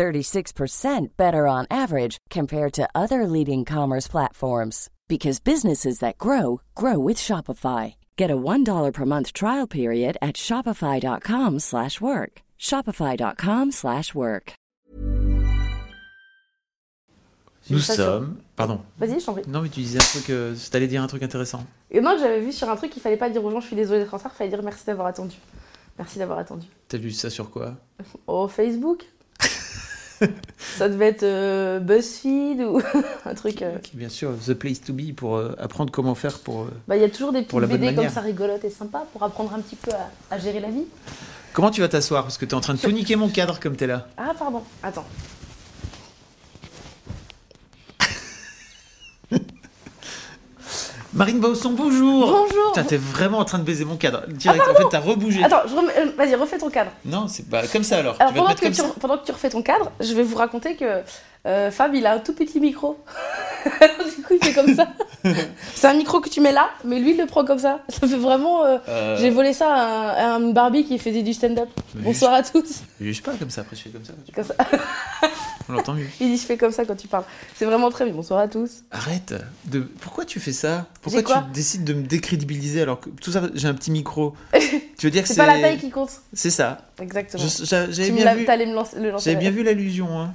36% better on average compared to other leading commerce platforms because businesses that grow grow with Shopify. Get a $1 per month trial period at shopify.com/work. shopify.com/work. Nous sommes. Pardon. Vas-y, je t'en prie. Non, mais tu disais un truc. euh, T'allais dire un truc intéressant. Et non, j'avais vu sur un truc qu'il fallait pas dire aux gens je suis désolée d'être en retard, il fallait dire merci d'avoir attendu. Merci d'avoir attendu. T'as lu ça sur quoi? Oh, Facebook Ça devait être euh, BuzzFeed ou un truc. euh. Bien sûr, The Place to Be pour euh, apprendre comment faire pour. Bah, il y a toujours des petites BD comme ça rigolotes et sympas pour apprendre un petit peu à, à gérer la vie. Comment tu vas t'asseoir? Parce que t'es en train de tout niquer mon cadre comme t'es là. Ah, pardon, attends. Marine Bausson, bonjour Bonjour Putain, t'es vraiment en train de baiser mon cadre. Direct, en fait, t'as rebougé. Attends, euh, vas-y, refais ton cadre. Non, c'est pas comme ça alors. Alors tu pendant que, tu, comme ça pendant que tu refais ton cadre, je vais vous raconter que euh, Fab, il a un tout petit micro. du coup, il fait comme ça. C'est un micro que tu mets là, mais lui, il le prend comme ça. Ça fait vraiment... euh, Euh, J'ai volé ça à, un- à Barbie qui faisait du stand-up. Bonsoir à tous. Je juge pas comme ça, après je fais comme ça. Comme ça. On l'entend mieux. Il dit je fais comme ça quand tu parles. C'est vraiment très bien. Bonsoir à tous. Arrête de... Pourquoi tu fais ça? Pourquoi tu décides de me décrédibiliser alors que tout ça, j'ai un petit micro Tu veux dire que C'est c'est... pas la taille qui compte. C'est ça. Exactement. J'avais bien vu... lancer, le lancer. J'avais bien vu l'allusion, hein.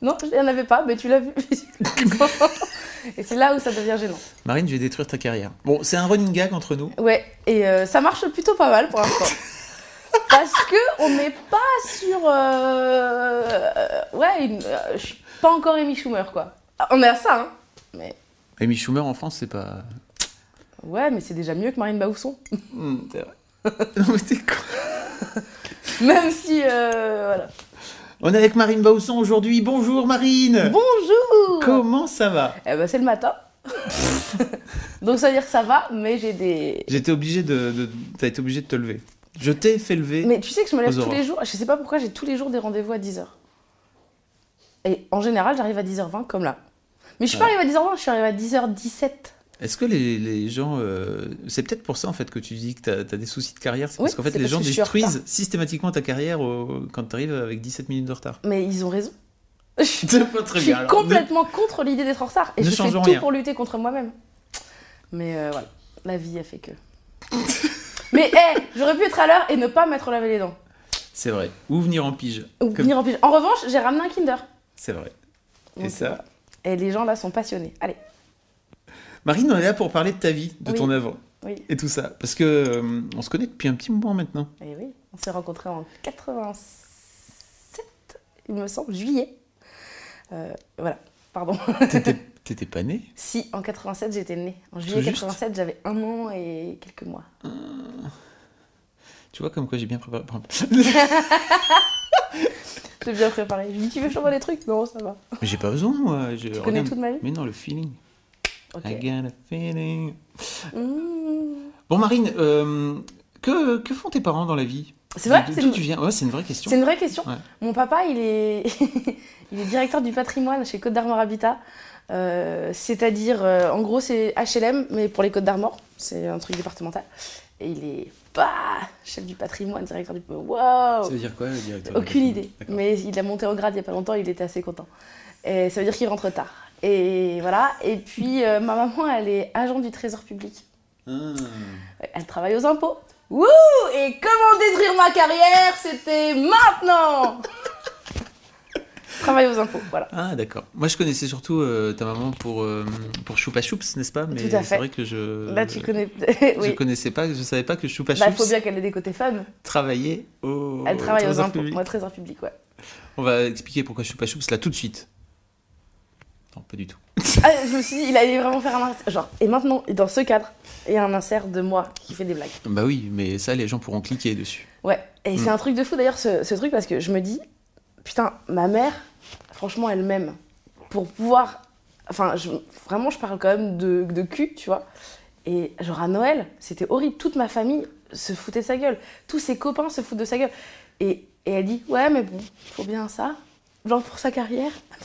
Non, il n'y en avait pas, mais tu l'as vu. et c'est là où ça devient gênant. Marine, je vais détruire ta carrière. Bon, c'est un running gag entre nous. Ouais, et euh, ça marche plutôt pas mal pour l'instant. Parce que on n'est pas sur. euh, ouais, une- euh, je suis pas encore Amy Schumer, quoi. Ah, On est à ça, hein. Mais Amy Schumer en France, c'est pas... ouais, mais c'est déjà mieux que Marine Bausson. Hmm, c'est vrai. non mais t'es con. Même si. euh, voilà. On est avec Marine Bausson aujourd'hui. Bonjour Marine Bonjour Comment ça va? Eh ben, c'est le matin. Donc ça veut dire que ça va, mais j'ai des. J'étais obligé de... de... T'as été obligé de te lever. Je t'ai fait lever. Mais tu sais que je me lève tous les jours. Je sais pas pourquoi j'ai tous les jours des rendez-vous à 10h. Et en général, j'arrive à 10h20 comme là. Mais je suis pas arrivée à 10h20, je suis arrivée à 10h17. Est-ce que les, les gens... euh, C'est peut-être pour ça en fait que tu dis que t'as as des soucis de carrière. C'est Oui, parce qu'en fait les parce gens détruisent systématiquement ta carrière au- quand t'arrives avec 17 minutes de retard. Mais ils ont raison. Je suis, C'est pas très je suis bien. alors. complètement contre l'idée d'être en retard. Et Ne je fais tout rien. pour lutter contre moi-même. Mais euh, voilà, la vie a fait que. Mais hé, j'aurais pu être à l'heure et ne pas m'être lavé les dents. C'est vrai. Ou venir en pige. Ou Comme- venir en pige. En revanche, j'ai ramené un Kinder. C'est vrai. Et ça. Et les gens là sont passionnés. Allez, Marine, on est là pour parler de ta vie, de Oui. ton œuvre oui. et tout ça. Parce que euh, on se connaît depuis un petit moment maintenant. Et oui, on s'est rencontrés en 87, il me semble, juillet. Euh, voilà, pardon. T'étais t'étais pas né si, en 87, j'étais née. En juillet juste 87, j'avais un an et quelques mois. Tu vois comme quoi j'ai bien préparé. J'ai bien préparé. Je lui dis, tu veux t'envoie des trucs? Non, ça va. Mais j'ai pas besoin, moi. Je, Tu connais toute ma vie? Mais non, le feeling. Ok. I got a feeling. Mmh. Bon, Marine, euh, que, que font tes parents dans la vie? C'est vrai D'où une... tu viens? Ouais, c'est une vraie question. c'est une vraie question. Ouais. Mon papa, il est... il est directeur du patrimoine chez Côte d'Armor Habitat. Euh, C'est-à-dire, euh, en gros, c'est HLM, mais pour les Côtes d'Armor. C'est un truc départemental. Et il est bah, chef du patrimoine, directeur du. Waouh Ça veut dire quoi, le directeur Aucune idée. Mais il a monté en grade il y a pas longtemps, il était assez content. Et ça veut dire qu'il rentre tard. Et voilà. Et puis, euh, ma maman, elle est agent du Trésor public. Ah. Elle travaille aux impôts. Wouh Et comment détruire ma carrière C'était maintenant Travaille aux impôts, voilà. Ah, d'accord. Moi, je connaissais surtout euh, ta maman pour, euh, pour Choupa Choups, n'est-ce pas? Mais Tout à fait. c'est vrai que je. Là, tu connais. Je oui. connaissais pas, je savais pas que Choupa Bah, il Choups faut bien qu'elle ait des côtés fun. travaillait au. Elle travaille aux impôts. public. Ouais, Trésor public, ouais. On va expliquer pourquoi Choupa Choups là tout de suite. Non, pas du tout. Ah, je me suis dit, il allait vraiment faire un insert. Genre, et maintenant, dans ce cadre, il y a un insert de moi qui fait des blagues. Bah oui, mais ça, les gens pourront cliquer dessus. Ouais, et Mm. c'est un truc de fou d'ailleurs ce, ce truc parce que je me dis, putain, ma mère, franchement, elle m'aime. Pour pouvoir Enfin, je- vraiment, je parle quand même de, de cul, tu vois. Et genre à Noël, c'était horrible. Toute ma famille se foutait de sa gueule. Tous ses copains se foutent de sa gueule. Et, et elle dit Ouais, mais bon, faut bien ça. Genre pour sa carrière.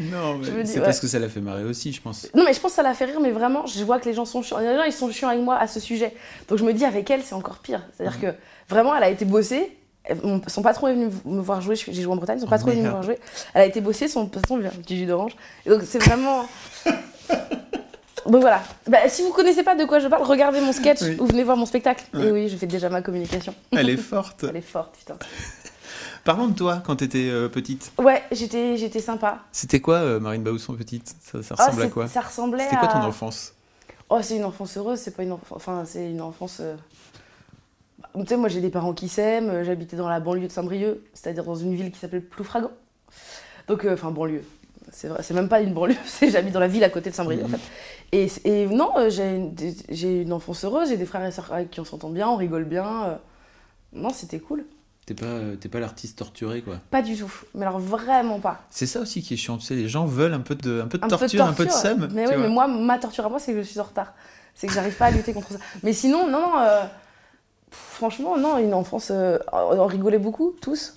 Non, mais c'est ouais. parce que ça l'a fait marrer aussi, je pense. Non, mais je pense que ça la fait rire, mais vraiment, je vois que les gens sont chiants. Les gens, ils sont chiants avec moi à ce sujet. Donc je me dis, avec elle, c'est encore pire. C'est-à-dire Mhm. que vraiment, elle a été bossée. Mon- Son patron est venu me voir jouer. J'ai joué en Bretagne. Son Oh, patron est venu me voir jouer. Elle a été bossée. Son patron lui a un petit jus d'orange. Donc c'est vraiment. Donc voilà. Bah, si vous connaissez pas de quoi je parle, regardez mon sketch Oui. ou venez voir mon spectacle. Ouais. Et oui, je fais déjà ma communication. Elle est forte. Elle est forte, putain. Parlons de toi quand t'étais euh, petite. Ouais, j'étais j'étais sympa. C'était quoi euh, Marine Bausson petite? Ça, ça Ah, ressemble à c'est- quoi? Ça ressemblait C'était quoi à... ton enfance? Oh, c'est une enfance heureuse, c'est pas une enfance. Enfin, c'est une enfance. euh, Tu sais, moi j'ai des parents qui s'aiment, euh, j'habitais dans la banlieue de Saint-Brieuc, c'est-à-dire dans une ville qui s'appelle Ploufragan. Donc, euh, enfin, banlieue. C'est même pas une banlieue, j'habite dans la ville à côté de Saint-Brieuc en Mhm. fait. Et, et non, euh, j'ai une, une enfance heureuse, j'ai des frères et sœurs avec qui on s'entend bien, on rigole bien. euh. Non, c'était cool. T'es pas, t'es pas l'artiste torturé quoi. Pas du tout, mais alors vraiment pas. C'est ça aussi qui est chiant, tu sais, les gens veulent un peu de, un peu de Un torture, un peu de somme. Mais oui, vois. mais moi, ma torture à moi, c'est que je suis en retard. C'est que j'arrive pas à lutter contre ça. Mais sinon, non, non. euh, franchement, non, une enfance. euh, on rigolait beaucoup, tous.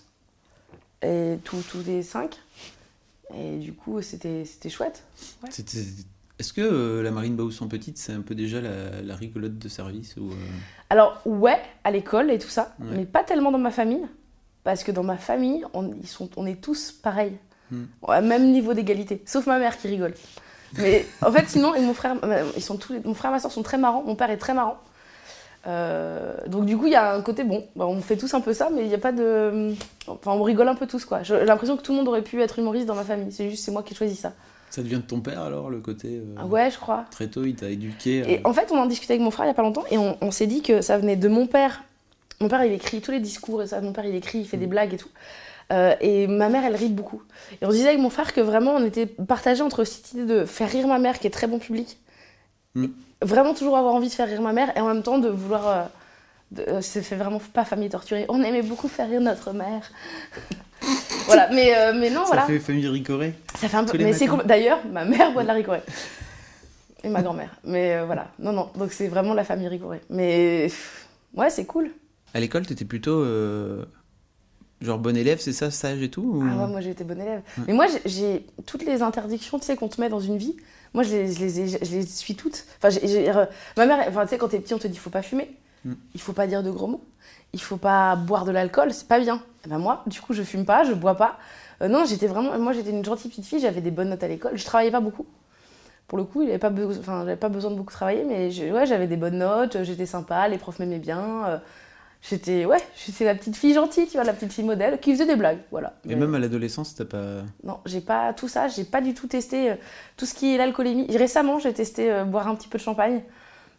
Et tous, tous les cinq. Et du coup, c'était chouette. Est-ce que euh, la Marine Bausson petite, c'est un peu déjà la, la rigolote de service ou, euh, Alors, ouais, à l'école et tout ça, Ouais. mais pas tellement dans ma famille. Parce que dans ma famille, on, ils sont, on est tous pareils. Hmm. Au même niveau d'égalité. Sauf ma mère qui rigole. Mais en fait, sinon, et mon frère, ils sont tous les- mon frère et ma soeur sont très marrants. Mon père est très marrant. Euh, donc du coup, il y a un côté bon. bah, on fait tous un peu ça, mais il n'y a pas de. Enfin, on rigole un peu tous, quoi. J'ai l'impression que tout le monde aurait pu être humoriste dans ma famille. C'est juste, c'est moi qui ai choisi ça. Ça devient de ton père alors, le côté. euh, Ah ouais, je crois. Très tôt, il t'a éduqué. Et en fait, on en discutait avec mon frère il y a pas longtemps et on, on s'est dit que ça venait de mon père. Mon père, il écrit tous les discours et ça. Mon père, il écrit, il fait des blagues et tout. Euh, et ma mère, elle rit beaucoup. Et on se disait avec mon frère que vraiment, on était partagé entre cette idée de faire rire ma mère, qui est très bon public. Mm. Vraiment toujours avoir envie de faire rire ma mère et en même temps de vouloir. euh, euh, ça fait vraiment pas famille torturée. On aimait beaucoup faire rire notre mère. voilà, mais, euh, mais non, Ça voilà. fait famille ricorée. Ça fait un peu. Mais c'est D'ailleurs, ma mère boit de la ricorée. Et ma grand-mère. Mais euh, voilà. Non, non. Donc c'est vraiment la famille ricorée. Mais ouais, c'est cool. À l'école, t'étais plutôt. Genre bon élève, c'est ça, sage et tout ou- Ah ouais, moi j'ai été bonne élève. Ouais. Mais moi j'ai toutes les interdictions, tu sais, qu'on te met dans une vie. Moi je les, je les, ai- je les suis toutes. Enfin, euh, ma mère, enfin, tu sais, quand t'es petit, on te dit faut pas fumer, Mm. il faut pas dire de gros mots, il faut pas boire de l'alcool, c'est pas bien. Et ben moi, du coup, je fume pas, je bois pas. Euh, non, j'étais vraiment, moi j'étais une gentille petite fille, j'avais des bonnes notes à l'école, je travaillais pas beaucoup. Pour le coup, il avait pas, j'avais pas besoin de beaucoup travailler, mais ouais, j'avais des bonnes notes, j'étais sympa, les profs m'aimaient bien. euh, J'étais ouais, j'étais la petite fille gentille, tu vois, la petite fille modèle qui faisait des blagues, voilà. Et Mais- même à l'adolescence, t'as pas. non, j'ai pas tout ça, j'ai pas du tout testé euh, tout ce qui est l'alcoolémie. Récemment, j'ai testé euh, boire un petit peu de champagne.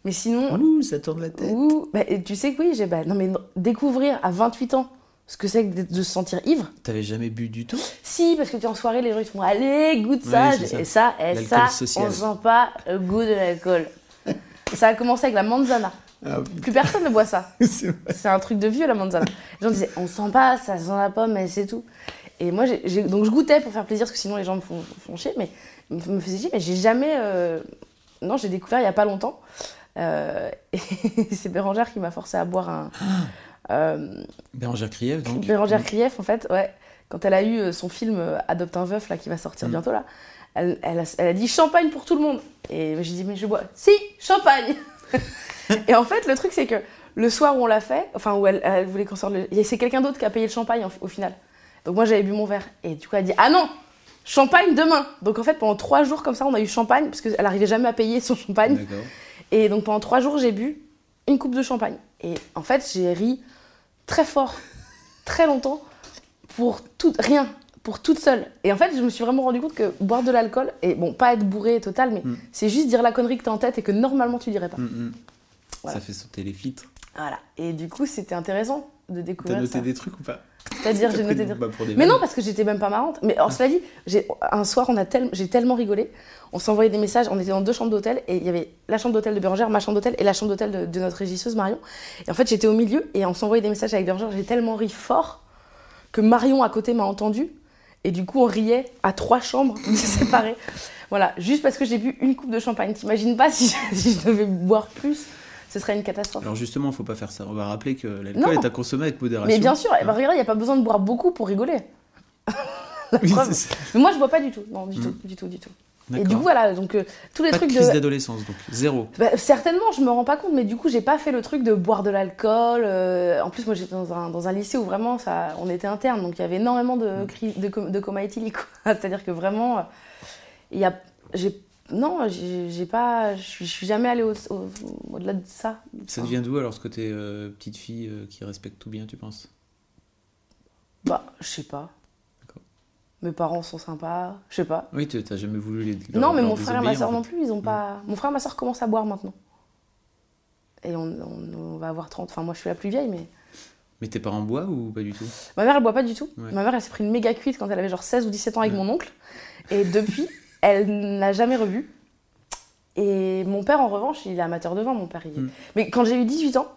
Mais sinon, Ouh, ça tourne la tête. ouh, bah, et tu sais que oui, j'ai bah, non mais non, découvrir à 28 ans ce que c'est que de, se sentir ivre. T'avais jamais bu du tout? Si, parce que tu es en soirée, les gens ils te font allez, goûte ça, Ouais, ça. et ça, et ça, social. on sent pas le goût de l'alcool. ça a commencé avec la manzana. Ah, Plus personne ne boit ça. c'est un truc de vieux la manzana. Les gens disaient on sent pas, ça sent la pomme, mais c'est tout. Et moi, donc je goûtais pour faire plaisir, parce que sinon les gens me font, font chier, mais me faisaient chier, mais j'ai jamais. euh, Non, j'ai découvert il y a pas longtemps. Euh, et c'est Bérangère qui m'a forcé à boire un. euh, Bérangère Krief, donc. Bérangère Krief, en fait, ouais. Quand elle a eu euh, son film euh, Adopte un veuf, là, qui va sortir Mm. bientôt, là, elle, elle a, elle a dit champagne pour tout le monde. Et j'ai dit, mais je bois. Si, champagne Et en fait, le truc, c'est que le soir où on l'a fait, enfin, où elle, elle voulait qu'on sorte le. C'est quelqu'un d'autre qui a payé le champagne au final. Donc moi, j'avais bu mon verre. Et du coup, elle a dit, ah non Champagne demain Donc en fait, pendant trois jours comme ça, on a eu champagne, parce qu'elle arrivait jamais à payer son champagne. Et donc pendant trois jours, j'ai bu une coupe de champagne. Et en fait, j'ai ri très fort, très longtemps, pour tout, rien, pour toute seule. Et en fait, je me suis vraiment rendu compte que boire de l'alcool, et bon, pas être bourré total, mais Mm. c'est juste dire la connerie que t'as en tête et que normalement tu dirais pas. Mm, mm. Voilà. Ça fait sauter les filtres. Voilà. Et du coup, c'était intéressant de T'as découvrir noté ça. des trucs ou pas? C'est-à-dire, T'as j'ai noté des- des Mais non, parce que j'étais même pas marrante. Mais alors, cela dit, un soir, on a tel- j'ai tellement rigolé. On s'envoyait des messages. On était dans deux chambres d'hôtel et il y avait la chambre d'hôtel de Bérangère, ma chambre d'hôtel et la chambre d'hôtel de, de notre régisseuse Marion. Et en fait, j'étais au milieu et on s'envoyait des messages avec Bérangère. J'ai tellement ri fort que Marion à côté m'a entendu. Et du coup, on riait à trois chambres séparées. Voilà, juste parce que j'ai bu une coupe de champagne. T'imagines pas si, si je devais boire plus ce serait une catastrophe. Alors justement, il faut pas faire ça. On va rappeler que l'alcool est à consommer avec modération. Mais bien sûr, eh ben, regarde, il n'y a pas besoin de boire beaucoup pour rigoler. Oui. Mais moi, je bois pas du tout. Non, du Mm. tout, du tout, du tout. Et du coup, voilà, donc euh, tous les pas de trucs crise de. d'adolescence, donc zéro. Bah, certainement, je me rends pas compte, mais du coup, j'ai pas fait le truc de boire de l'alcool. euh, En plus, moi, j'étais dans un, dans un lycée où vraiment, ça, on était interne, donc il y avait énormément de, Mm. cri- de, com- de coma éthylique. quoi. C'est-à-dire que vraiment, il y a, non, j'ai pas, je suis, jamais allée au, au- au-delà de ça. Ça devient d'où alors ce côté euh, petite fille qui respecte tout bien, tu penses? Bah, je sais pas. Mes parents sont sympas, je sais pas. Oui, tu t'as jamais voulu les. non, leur- mais leur mon frère et ma soeur en non plus, ils ont pas. Mon frère et ma soeur commencent à boire maintenant. Et on, on- on va avoir 30. Enfin, moi, je suis la plus vieille, mais. Mais tes parents boivent ou pas du tout? Ma mère, elle boit pas du tout. Ouais. Ma mère, elle s'est pris une méga cuite quand elle avait genre 16 ou 17 ans avec Ouais. mon oncle. Et depuis, elle n'a jamais revu. Et mon père, en revanche, il est amateur de vin, mon père. il Mm. Mais quand j'ai eu 18 ans,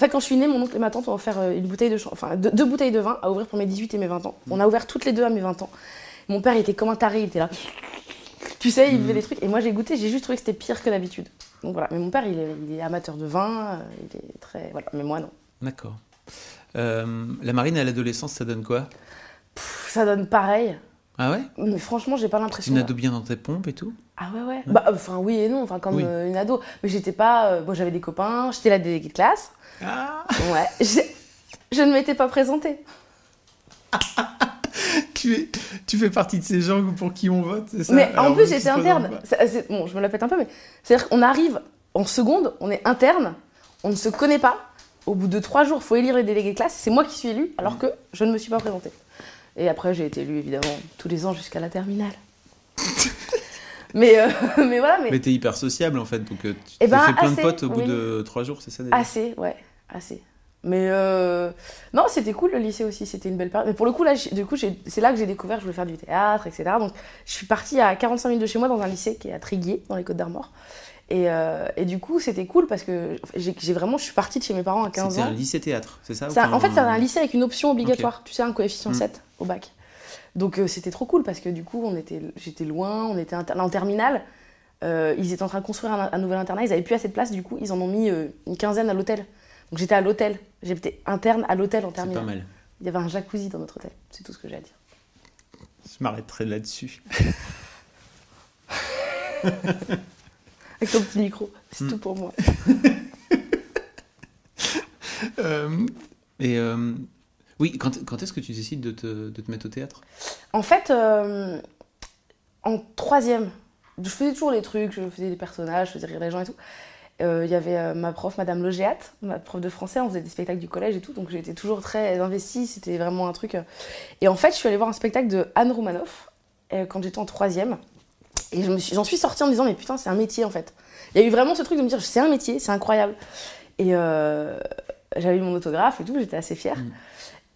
en fait, quand je suis née, mon oncle et ma tante ont offert euh, une bouteille de enfin, deux, deux bouteilles de vin à ouvrir pour mes 18 et mes 20 ans. Mm. On a ouvert toutes les deux à mes 20 ans. Mon père il était comme un taré, il était là. Tu sais, il Mm. faisait des trucs. Et moi, j'ai goûté, j'ai juste trouvé que c'était pire que d'habitude. Donc voilà. Mais mon père, il est, il est amateur de vin, euh, il est très. Voilà. Mais moi, non. D'accord. Euh, la marine à l'adolescence, ça donne quoi? Pff, ça donne pareil. Ah ouais? Mais franchement, j'ai pas l'impression. Tu nades bien dans tes pompes et tout? Ah ouais, ouais. Bah, enfin, oui et non, enfin, comme Oui. euh, une ado. Mais j'étais pas. euh, moi, j'avais des copains, j'étais la déléguée de classe. Ah Ouais. Je ne m'étais pas présentée. tu, es, tu fais partie de ces gens pour qui on vote, c'est ça? Mais en Alors, plus, j'étais interne. pas. C'est- Bon, je me la pète un peu, mais c'est-à-dire qu'on arrive en seconde, on est interne, on ne se connaît pas. Au bout de trois jours, il faut élire les délégués de classe. C'est moi qui suis élue, alors que je ne me suis pas présentée. Et après, j'ai été élue, évidemment, tous les ans jusqu'à la terminale. mais, euh, mais voilà, mais, Mais t'es hyper sociable en fait, donc euh, tu Eh ben, fait plein de potes au bout oui. de trois jours, c'est ça déjà? Assez, ouais, assez. Mais euh, non, c'était cool le lycée aussi, c'était une belle période. Mais pour le coup, là, du coup, c'est là que j'ai découvert que je voulais faire du théâtre, etc. Donc, je suis partie à 45 minutes de chez moi dans un lycée qui est à Tréguier, dans les Côtes d'Armor. Et, euh, et du coup, c'était cool parce que j'ai vraiment, je suis partie de chez mes parents à 15 C'était ans. un lycée théâtre, c'est ça en fait, c'est un lycée avec une option obligatoire, tu sais, un coefficient Mm. 7 au bac. Donc, euh, c'était trop cool parce que du coup, on était, j'étais loin, on était en terminale. euh, ils étaient en train de construire un, un nouvel internat, ils avaient plus assez de place, du coup, ils en ont mis euh, une quinzaine à l'hôtel. Donc, j'étais à l'hôtel. J'étais interne à l'hôtel en C'est terminale. pas mal. Il y avait un jacuzzi dans notre hôtel, c'est tout ce que j'ai à dire. Je m'arrêterai là-dessus. Avec ton petit micro, c'est Mm. tout pour moi. Euh, et euh, oui, quand, quand est-ce que tu décides de te, de te mettre au théâtre? En fait, euh, en troisième, je faisais toujours les trucs, je faisais des personnages, je faisais rire les gens et tout. Euh, Il y avait euh, ma prof, Madame Logéat, ma prof de français, on faisait des spectacles du collège et tout, donc j'étais toujours très investie, c'était vraiment un truc. Et en fait, je suis allée voir un spectacle de Anne Romanoff quand j'étais en troisième. Et je me suis- j'en suis sortie en me disant, mais putain, c'est un métier en fait. Il y a eu vraiment ce truc de me dire, c'est un métier, c'est incroyable. Et j'avais eu mon autographe et tout, j'étais assez fière. Mm.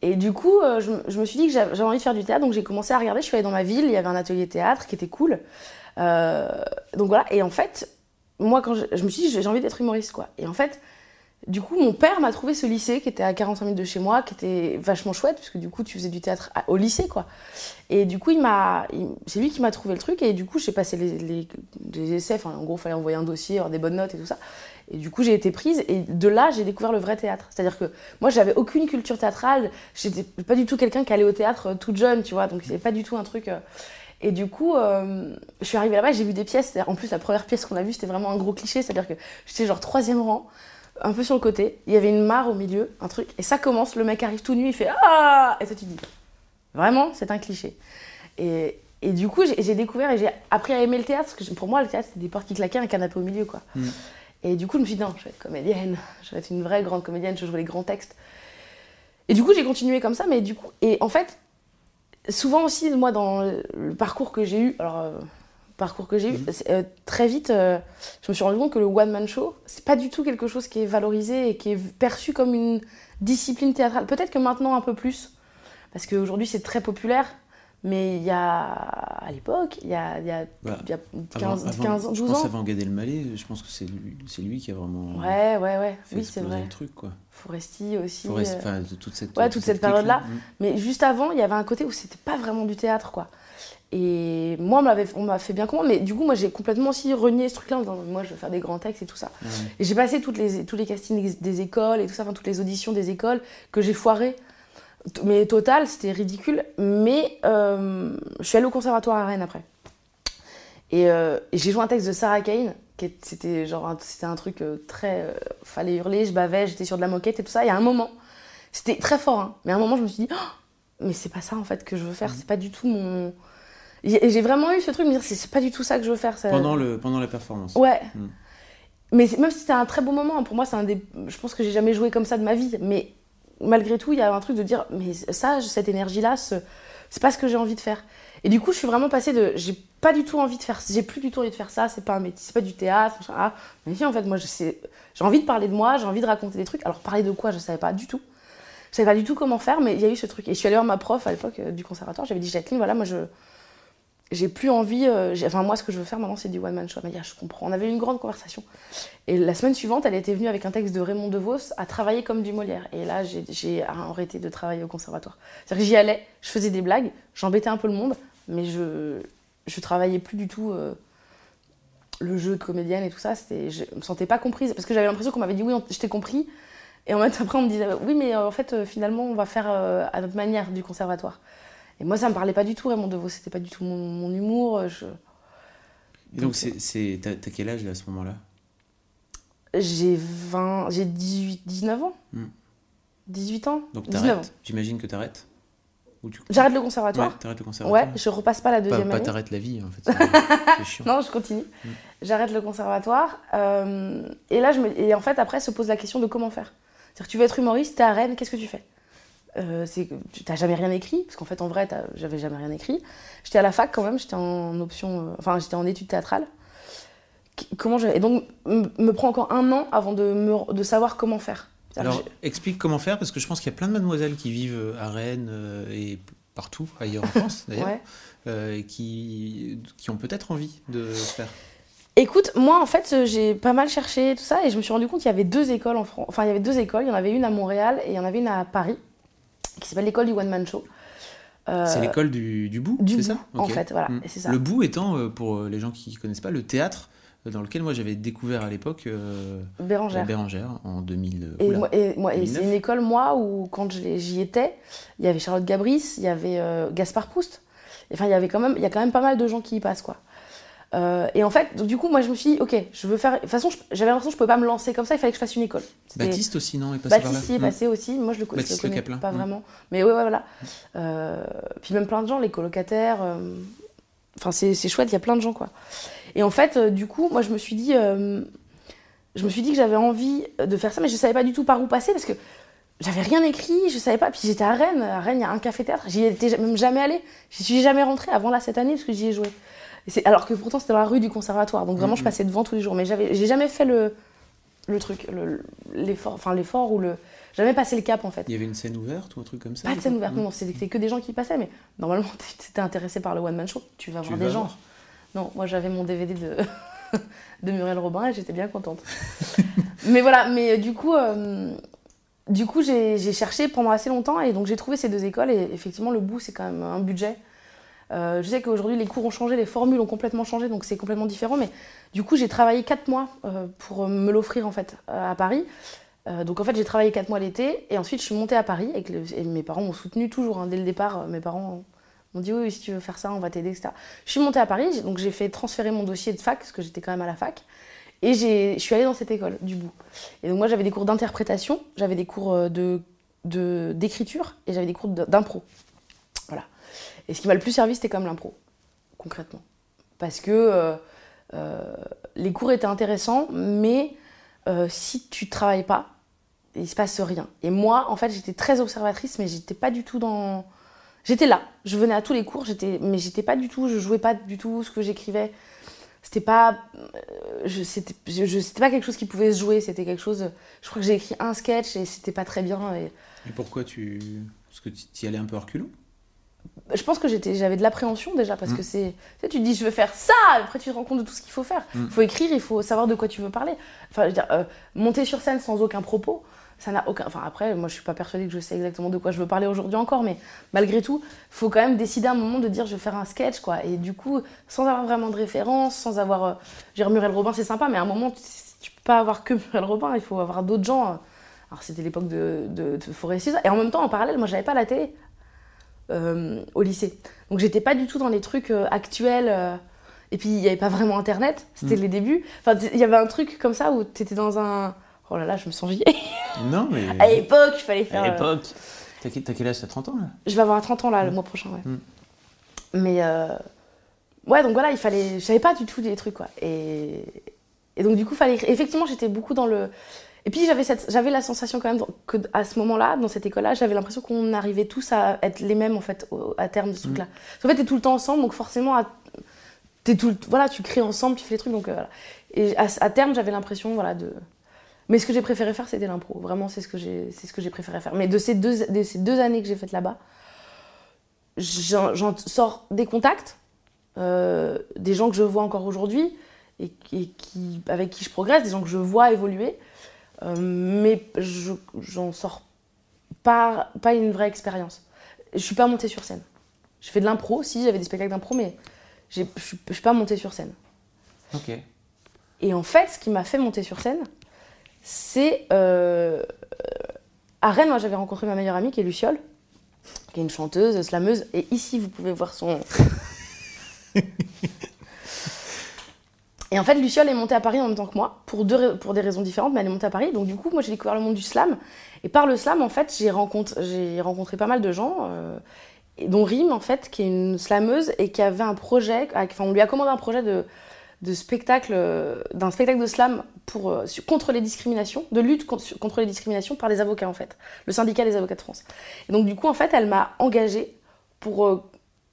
Et du coup, euh, je, me- suis dit que j'avais envie de faire du théâtre, donc j'ai commencé à regarder. Je suis allée dans ma ville, il y avait un atelier théâtre qui était cool. Euh, donc voilà, et en fait, moi, quand je, me suis dit, j'ai envie d'être humoriste, quoi. Et en fait, du coup, mon père m'a trouvé ce lycée qui était à 45 minutes de chez moi, qui était vachement chouette, parce que du coup, tu faisais du théâtre au lycée, quoi. Et du coup, c'est lui qui m'a trouvé le truc, et du coup, j'ai passé les, essais, en gros, il fallait envoyer un dossier, avoir des bonnes notes et tout ça. Et du coup, j'ai été prise, et de là, j'ai découvert le vrai théâtre. C'est-à-dire que moi, j'avais aucune culture théâtrale, j'étais pas du tout quelqu'un qui allait au théâtre euh, toute jeune, tu vois, donc c'était pas du tout un truc. euh, Et du coup, euh, je suis arrivée là-bas, j'ai vu des pièces. En plus, la première pièce qu'on a vue, c'était vraiment un gros cliché. C'est-à-dire que j'étais genre troisième rang, un peu sur le côté. Il y avait une mare au milieu, un truc. Et ça commence, le mec arrive tout nu, il fait Ah Et toi, tu dis Vraiment, c'est un cliché. Et, et du coup, j'ai découvert et j'ai appris à aimer le théâtre. Parce que pour moi, le théâtre, c'était des portes qui claquaient, un canapé au milieu, quoi. Mm. Et du coup, je me suis dit Non, je vais être comédienne. Je vais être une vraie grande comédienne. Je vais jouer les grands textes. Et du coup, j'ai continué comme ça. Mais du coup, et en fait, souvent aussi, moi, dans le parcours que j'ai eu, alors, euh, parcours que j'ai eu, Mhm. euh, très vite, euh, je me suis rendu compte que le one-man show, c'est pas du tout quelque chose qui est valorisé et qui est perçu comme une discipline théâtrale. Peut-être que maintenant, un peu plus, parce qu'aujourd'hui, c'est très populaire, Mais il y a, à l'époque, il y a, il y a, Bah, il y a Avant- 15, avant- 15 ans, Je 12 pense ans. avant Gad Elmaleh, je pense que c'est lui, c'est lui qui a vraiment Ouais, ouais, ouais. fait Oui, c'est vrai. le truc, quoi. Foresti aussi. Forest- euh, toute cette, Ouais, toute cette période-là. Mm. Mais juste avant, il y avait un côté où c'était pas vraiment du théâtre, quoi. Et moi, on m'a fait bien comprendre, mais du coup, moi, j'ai complètement aussi renié ce truc-là en disant, moi, je veux faire des grands textes et tout ça. Et j'ai passé toutes les, tous les castings des- des écoles et tout ça, enfin, toutes les auditions des écoles que j'ai foirées. Mais total, c'était ridicule. Mais euh, je suis allée au conservatoire à Rennes après. Et, euh, et j'ai joué un texte de Sarah Kane, qui c'était genre un, c'était un truc euh, très. euh, fallait hurler, je bavais, j'étais sur de la moquette et tout ça. Et à un moment, c'était très fort, hein, mais à un moment, je me suis dit, Oh, mais c'est pas ça en fait que je veux faire, c'est pas du tout mon. Et j'ai vraiment eu ce truc de me dire, c'est pas du tout ça que je veux faire. ça- Pendant, le, pendant la performance. Ouais. Mm. Mais même si c'était un très beau moment, hein, pour moi, c'est un des. Je pense que j'ai jamais joué comme ça de ma vie. Mais malgré tout, il y a un truc de dire, mais ça, cette énergie-là, ce- c'est pas ce que j'ai envie de faire. Et du coup, je suis vraiment passée de. J'ai pas du tout envie de faire. J'ai plus du tout envie de faire ça. C'est pas c'est pas du théâtre. Ah, mais si, en fait, moi, j'ai envie de parler de moi. J'ai envie de raconter des trucs. Alors parler de quoi, je savais pas du tout. Je savais pas du tout comment faire, mais il y a eu ce truc. Et je suis allée voir ma prof à l'époque euh, du conservatoire. J'avais dit, Jacqueline, voilà, moi, je j'ai plus envie. euh, enfin, moi, ce que je veux faire maintenant, c'est du one-man show. Elle m'a dit, Ah, je comprends. On avait une grande conversation. Et la semaine suivante, elle était venue avec un texte de Raymond DeVos à travailler comme du Molière. Et là, j'ai- arrêté de travailler au conservatoire. C'est-à-dire que j'y allais, je faisais des blagues, j'embêtais un peu le monde, mais je, je travaillais plus du tout euh, le jeu de comédienne et tout ça. Je me sentais pas comprise parce que j'avais l'impression qu'on m'avait dit oui, on- je t'ai compris. Et en fait, après, on me disait oui, mais euh, en fait, finalement, on va faire à notre manière du conservatoire. Et moi, ça me parlait pas du tout, Raymond DeVos. C'était pas du tout mon, mon humour. euh, Je... Et donc, c'est, t'as, quel âge là, à ce moment-là? J'ai 20, j'ai 18, 19 ans. Hmm. 18 ans Donc, 19 ans. t'arrêtes. J'imagine que t'arrêtes tu... J'arrête le Ouais, conservatoire. t'arrêtes le conservatoire. Ouais, je repasse pas la Pas, deuxième pas année. t'arrêtes la vie, en fait. C'est, c'est chiant. Non, je continue. Mm. J'arrête le conservatoire. euh, et là, je me... et en fait, après, se pose la question de comment faire. C'est-à-dire, tu veux être humoriste, t'es à Rennes, qu'est-ce que tu fais? Euh, c'est t'as jamais rien écrit parce qu'en fait en vrai j'avais jamais rien écrit j'étais à la fac quand même j'étais en option euh, enfin j'étais en études théâtrales comment je... et donc me prend encore un an avant de me... de savoir comment faire Alors, explique comment faire, parce que je pense qu'il y a plein de mademoiselles qui vivent à Rennes euh, et partout ailleurs en France, d'ailleurs, ouais. euh, qui, qui ont peut-être envie de faire. Écoute, moi en fait euh, j'ai pas mal cherché tout ça et je me suis rendu compte qu'il y avait deux écoles en France. Enfin il y avait deux écoles, il y en avait une à Montréal et il y en avait une à Paris qui s'appelle l'école du One Man Show. Euh, C'est l'école du, du bout, du c'est ça bout, en fait, voilà, Mm. c'est ça. Le bout étant, euh, pour euh, les gens qui ne connaissent pas, le théâtre dans lequel moi j'avais découvert à l'époque euh, Bérangère. Bérangère en 2000. Et, oula. moi, et, moi- et 2009. c'est une école, moi, où quand j'y étais, il y avait Charlotte Gabris, il y avait euh, Gaspard Proust. Enfin, il y avait quand même, il y a quand même pas mal de gens qui y passent, quoi. Euh, et en fait, donc, du coup, moi, je me suis dit, ok, je veux faire. De toute façon, j'avais l'impression que je pouvais pas me lancer comme ça, il fallait que je fasse une école. Baptiste aussi, non est passé Baptiste y est passé aussi, moi je le, co- je le Baptiste Le connais Caplin, pas vraiment. Mais ouais, ouais, voilà. Euh, puis même plein de gens, les colocataires. euh, Enfin, c'est c'est chouette, il y a plein de gens, quoi. Et en fait, du coup, moi je me suis dit. Je me suis dit que j'avais envie de faire ça, mais je savais pas du tout par où passer parce que j'avais rien écrit, je savais pas. Puis j'étais à Rennes, à Rennes, il y a un café-théâtre, j'y étais même jamais allée. J'y suis jamais rentrée avant là cette année parce que j'y ai joué. Et alors que pourtant c'était dans la rue du conservatoire, donc vraiment je Mhm. passais devant tous les jours. Mais j'avais, j'ai jamais fait le, le truc, le- l'effort, enfin l'effort ou le, jamais passé le cap en fait. Il y avait une scène ouverte ou un truc comme ça Pas de scène ou ouverte, Mm. non, c'était que des gens qui passaient, mais normalement t'es intéressé par le one man show, tu vas Tu voir vas des gens. voir. Non, moi j'avais mon DVD de, de Muriel Robin et j'étais bien contente. mais voilà, mais euh, du coup, euh, du coup j'ai cherché pendant assez longtemps et donc j'ai trouvé ces deux écoles et effectivement le bout c'est quand même un budget. Euh, je sais qu'aujourd'hui les cours ont changé, les formules ont complètement changé donc c'est complètement différent, mais du coup j'ai travaillé 4 mois euh, pour me l'offrir en fait euh, à Paris. Euh, donc en fait j'ai travaillé 4 mois l'été et ensuite je suis montée à Paris et mes parents m'ont soutenu toujours hein, dès le départ. euh, mes parents m'ont dit oui, oui, si tu veux faire ça on va t'aider etc. Je suis montée à Paris donc j'ai fait transférer mon dossier de fac parce que j'étais quand même à la fac et je suis allée dans cette école du bout. Et donc moi j'avais des cours d'interprétation, j'avais des cours euh, de d'écriture et j'avais des cours d'impro. Et ce qui m'a le plus servi c'était comme l'impro concrètement parce que euh, euh, les cours étaient intéressants mais euh, si tu travailles pas, il se passe rien. Et moi, en fait, j'étais très observatrice, mais j'étais pas du tout dans. J'étais là, je venais à tous les cours, j'étais, mais j'étais pas du tout, je jouais pas du tout ce que j'écrivais. C'était pas, je, je, c'était pas quelque chose qui pouvait se jouer. C'était quelque chose. Je crois que j'ai écrit un sketch et c'était pas très bien. Et, Et pourquoi tu. Parce que tu y allais un peu reculons je pense que j'étais, j'avais de l'appréhension déjà parce Mm. que c'est, tu, sais, tu te dis je veux faire ça, après tu te rends compte de tout ce qu'il faut faire. Il Mm. faut écrire, il faut savoir de quoi tu veux parler. Enfin, je veux dire, euh, monter sur scène sans aucun propos, ça n'a aucun. Enfin après, moi je suis pas persuadée que je sais exactement de quoi je veux parler aujourd'hui encore, mais malgré tout, faut quand même décider à un moment de dire je vais faire un sketch quoi. Et du coup, sans avoir vraiment de référence, sans avoir, euh, dire, Muriel Robin c'est sympa, mais à un moment tu, tu peux pas avoir que Muriel Robin, il faut avoir d'autres gens. Alors c'était l'époque de, de, de et en même temps, en parallèle, moi j'avais pas la télé au lycée. Donc j'étais pas du tout dans les trucs euh, actuels. euh, et puis il n'y avait pas vraiment internet, c'était Mm. les débuts. Enfin, il y avait un truc comme ça où t'étais dans un. Oh là là, je me sens vieille. Non, mais. à l'époque, il fallait faire. À euh, l'époque. T'as quel âge? T'as 30 ans là? Je vais avoir 30 ans là, le mois prochain, ouais. Mm. Mais. euh, Ouais, donc voilà, il fallait. Je savais pas du tout des trucs, quoi. Et, et donc, du coup, fallait. Effectivement, j'étais beaucoup dans le. Et puis, j'avais cette... j'avais la sensation quand même que à ce moment-là, dans cette école-là, j'avais l'impression qu'on arrivait tous à être les mêmes, en fait, au- à terme de ce truc-là. Parce qu'en fait, t'es tout le temps ensemble, donc forcément, à... t'es tout voilà, tu crées ensemble, tu fais les trucs, donc euh, voilà. Et à, à terme, j'avais l'impression, voilà, de. Mais ce que j'ai préféré faire, c'était l'impro. Vraiment, c'est ce que j'ai, c'est ce que j'ai préféré faire. Mais de ces deux, de ces deux années que j'ai faites là-bas, j'en, sors des contacts, euh, des gens que je vois encore aujourd'hui et, et qui, avec qui je progresse, des gens que je vois évoluer. Euh, mais je, j'en sors pas, pas une vraie expérience. Je suis pas montée sur scène. Je fais de l'impro, si j'avais des spectacles d'impro, mais j'ai- je suis- je suis pas montée sur scène. Ok. Et en fait, ce qui m'a fait monter sur scène, c'est. euh, à Rennes, moi, j'avais rencontré ma meilleure amie qui est Luciole, qui est une chanteuse, slameuse. Et ici, vous pouvez voir son. Et en fait, Luciole est montée à Paris en même temps que moi, pour, deux, pour des raisons différentes, mais elle est montée à Paris. Donc, du coup, moi, j'ai découvert le monde du slam. Et par le slam, en fait, j'ai rencontré, rencontré pas mal de gens, euh, dont Rim, en fait, qui est une slameuse et qui avait un projet. Enfin, on lui a commandé un projet de, de spectacle, euh, d'un spectacle de slam pour, euh, contre les discriminations, de lutte contre, les discriminations par les avocats, en fait. Le syndicat des avocats de France. Et donc, du coup, en fait, elle m'a engagée pour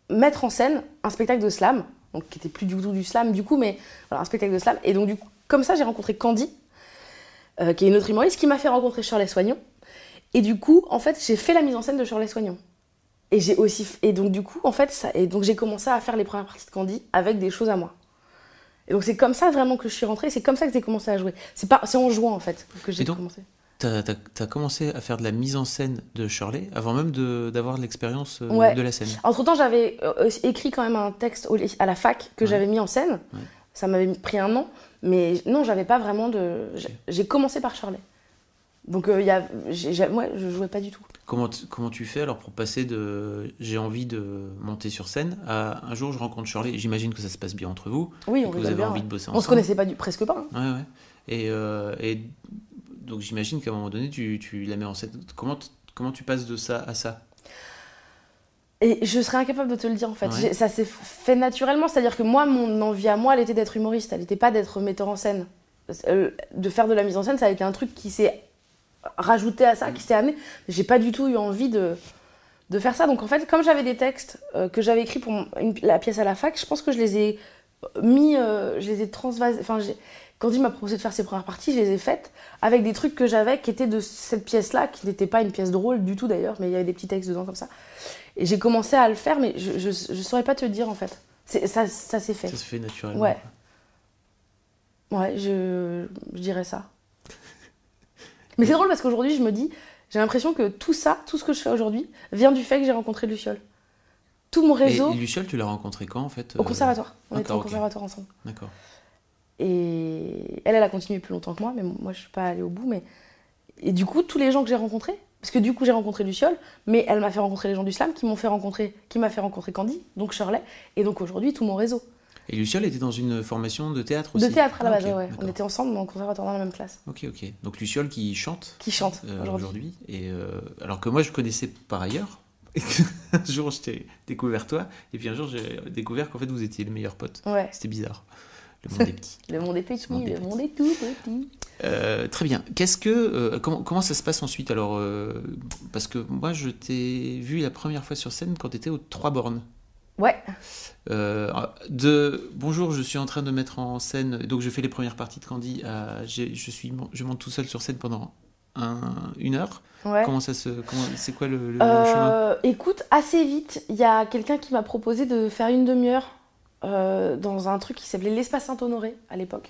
mettre en scène un spectacle de slam, donc qui était plus du tout du slam, du coup, mais voilà, un spectacle de slam. Et donc, du coup, comme ça, j'ai rencontré Candy, euh, qui est une autre humoriste, qui m'a fait rencontrer Shirley Soignon. Et du coup, en fait, j'ai fait la mise en scène de Shirley Soignon. Et j'ai aussi et donc du coup en fait ça et donc j'ai commencé à faire les premières parties de Candy avec des choses à moi. Et donc c'est comme ça vraiment que je suis rentrée, c'est comme ça que j'ai commencé à jouer. C'est pas c'est en jouant en fait que j'ai commencé. T'as as, commencé à faire de la mise en scène de Shirley avant même d'avoir l'expérience euh, Ouais. de la scène. Entre-temps, j'avais euh, écrit quand même un texte au- à la fac que Ouais. j'avais mis en scène. Ouais. Ça m'avait pris un an, mais non, j'avais pas vraiment de j'ai- commencé par Shirley. Donc euh, y a ouais, je jouais pas du tout. Comment, tu fais alors pour passer de j'ai envie de monter sur scène à un jour je rencontre Shirley J'imagine que ça se passe bien entre vous. Oui, on que vous avez bien. envie de bosser On ensemble. se connaissait pas du presque pas. hein. Ouais, ouais. Et, euh, et donc j'imagine qu'à un moment donné, tu, tu la mets en scène. Comment, comment tu passes de ça à ça? Et je serais incapable de te le dire en fait. Ouais. Ça s'est fait naturellement, c'est-à-dire que moi, mon envie à moi, elle était d'être humoriste, elle n'était pas d'être metteur en scène. Euh, De faire de la mise en scène, ça a été un truc qui s'est rajouté à ça, qui s'est amené. J'ai pas du tout eu envie de, de faire ça. Donc en fait, comme j'avais des textes euh, que j'avais écrits pour mon- une- la pièce à la fac, je pense que je les ai mis, euh, je les ai transvasés. Enfin, quand il m'a proposé de faire ses premières parties, je les ai faites avec des trucs que j'avais qui étaient de cette pièce-là, qui n'était pas une pièce drôle du tout d'ailleurs, mais il y avait des petits textes dedans comme ça. Et j'ai commencé à le faire, mais je, je, je saurais pas te dire en fait. Ça, ça s'est fait. Ça se fait naturellement. Ouais. Ouais, je, je dirais ça. Mais c'est drôle parce qu'aujourd'hui, je me dis, j'ai l'impression que tout ça, tout ce que je fais aujourd'hui, vient du fait que j'ai rencontré Luciole. Tout mon Et, réseau et Luciole, tu l'as rencontré quand en fait au euh, conservatoire. On était d'accord, au conservatoire ensemble. D'accord. Et elle, elle a continué plus longtemps que moi, mais moi, je suis pas allée au bout. Mais... Et du coup, tous les gens que j'ai rencontrés, parce que du coup, j'ai rencontré Luciole, mais elle m'a fait rencontrer les gens du slam qui m'ont fait rencontrer, qui m'a fait rencontrer Candy, donc Shirley, et donc aujourd'hui, tout mon réseau. Et Luciole était dans une formation de théâtre aussi De théâtre à la Ah, base, ouais. On était ensemble dans le conservatoire dans la même classe. Ok, ok. Donc Luciole qui chante Qui chante euh, aujourd'hui. aujourd'hui. et euh, alors que moi je connaissais par ailleurs. un jour je t'ai découvert toi, et puis un jour j'ai découvert qu'en fait vous étiez le meilleur pote. Ouais. C'était bizarre. Le monde est petit. Le monde est petit, Le monde est le petit. monde est tout petit. Euh, très bien. Qu'est-ce que euh, comment, comment ça se passe ensuite alors euh, Parce que moi je t'ai vu la première fois sur scène quand tu étais aux Trois Bornes. Ouais, de bonjour, je suis en train de mettre en scène, donc je fais les premières parties de Candy. à- je suis, je monte tout seul sur scène pendant une heure. Ouais. Comment ça se, c'est quoi le, le chemin? écoute, assez vite, il y a quelqu'un qui m'a proposé de faire une demi-heure euh, dans un truc qui s'appelait l'Espace Saint-Honoré à l'époque.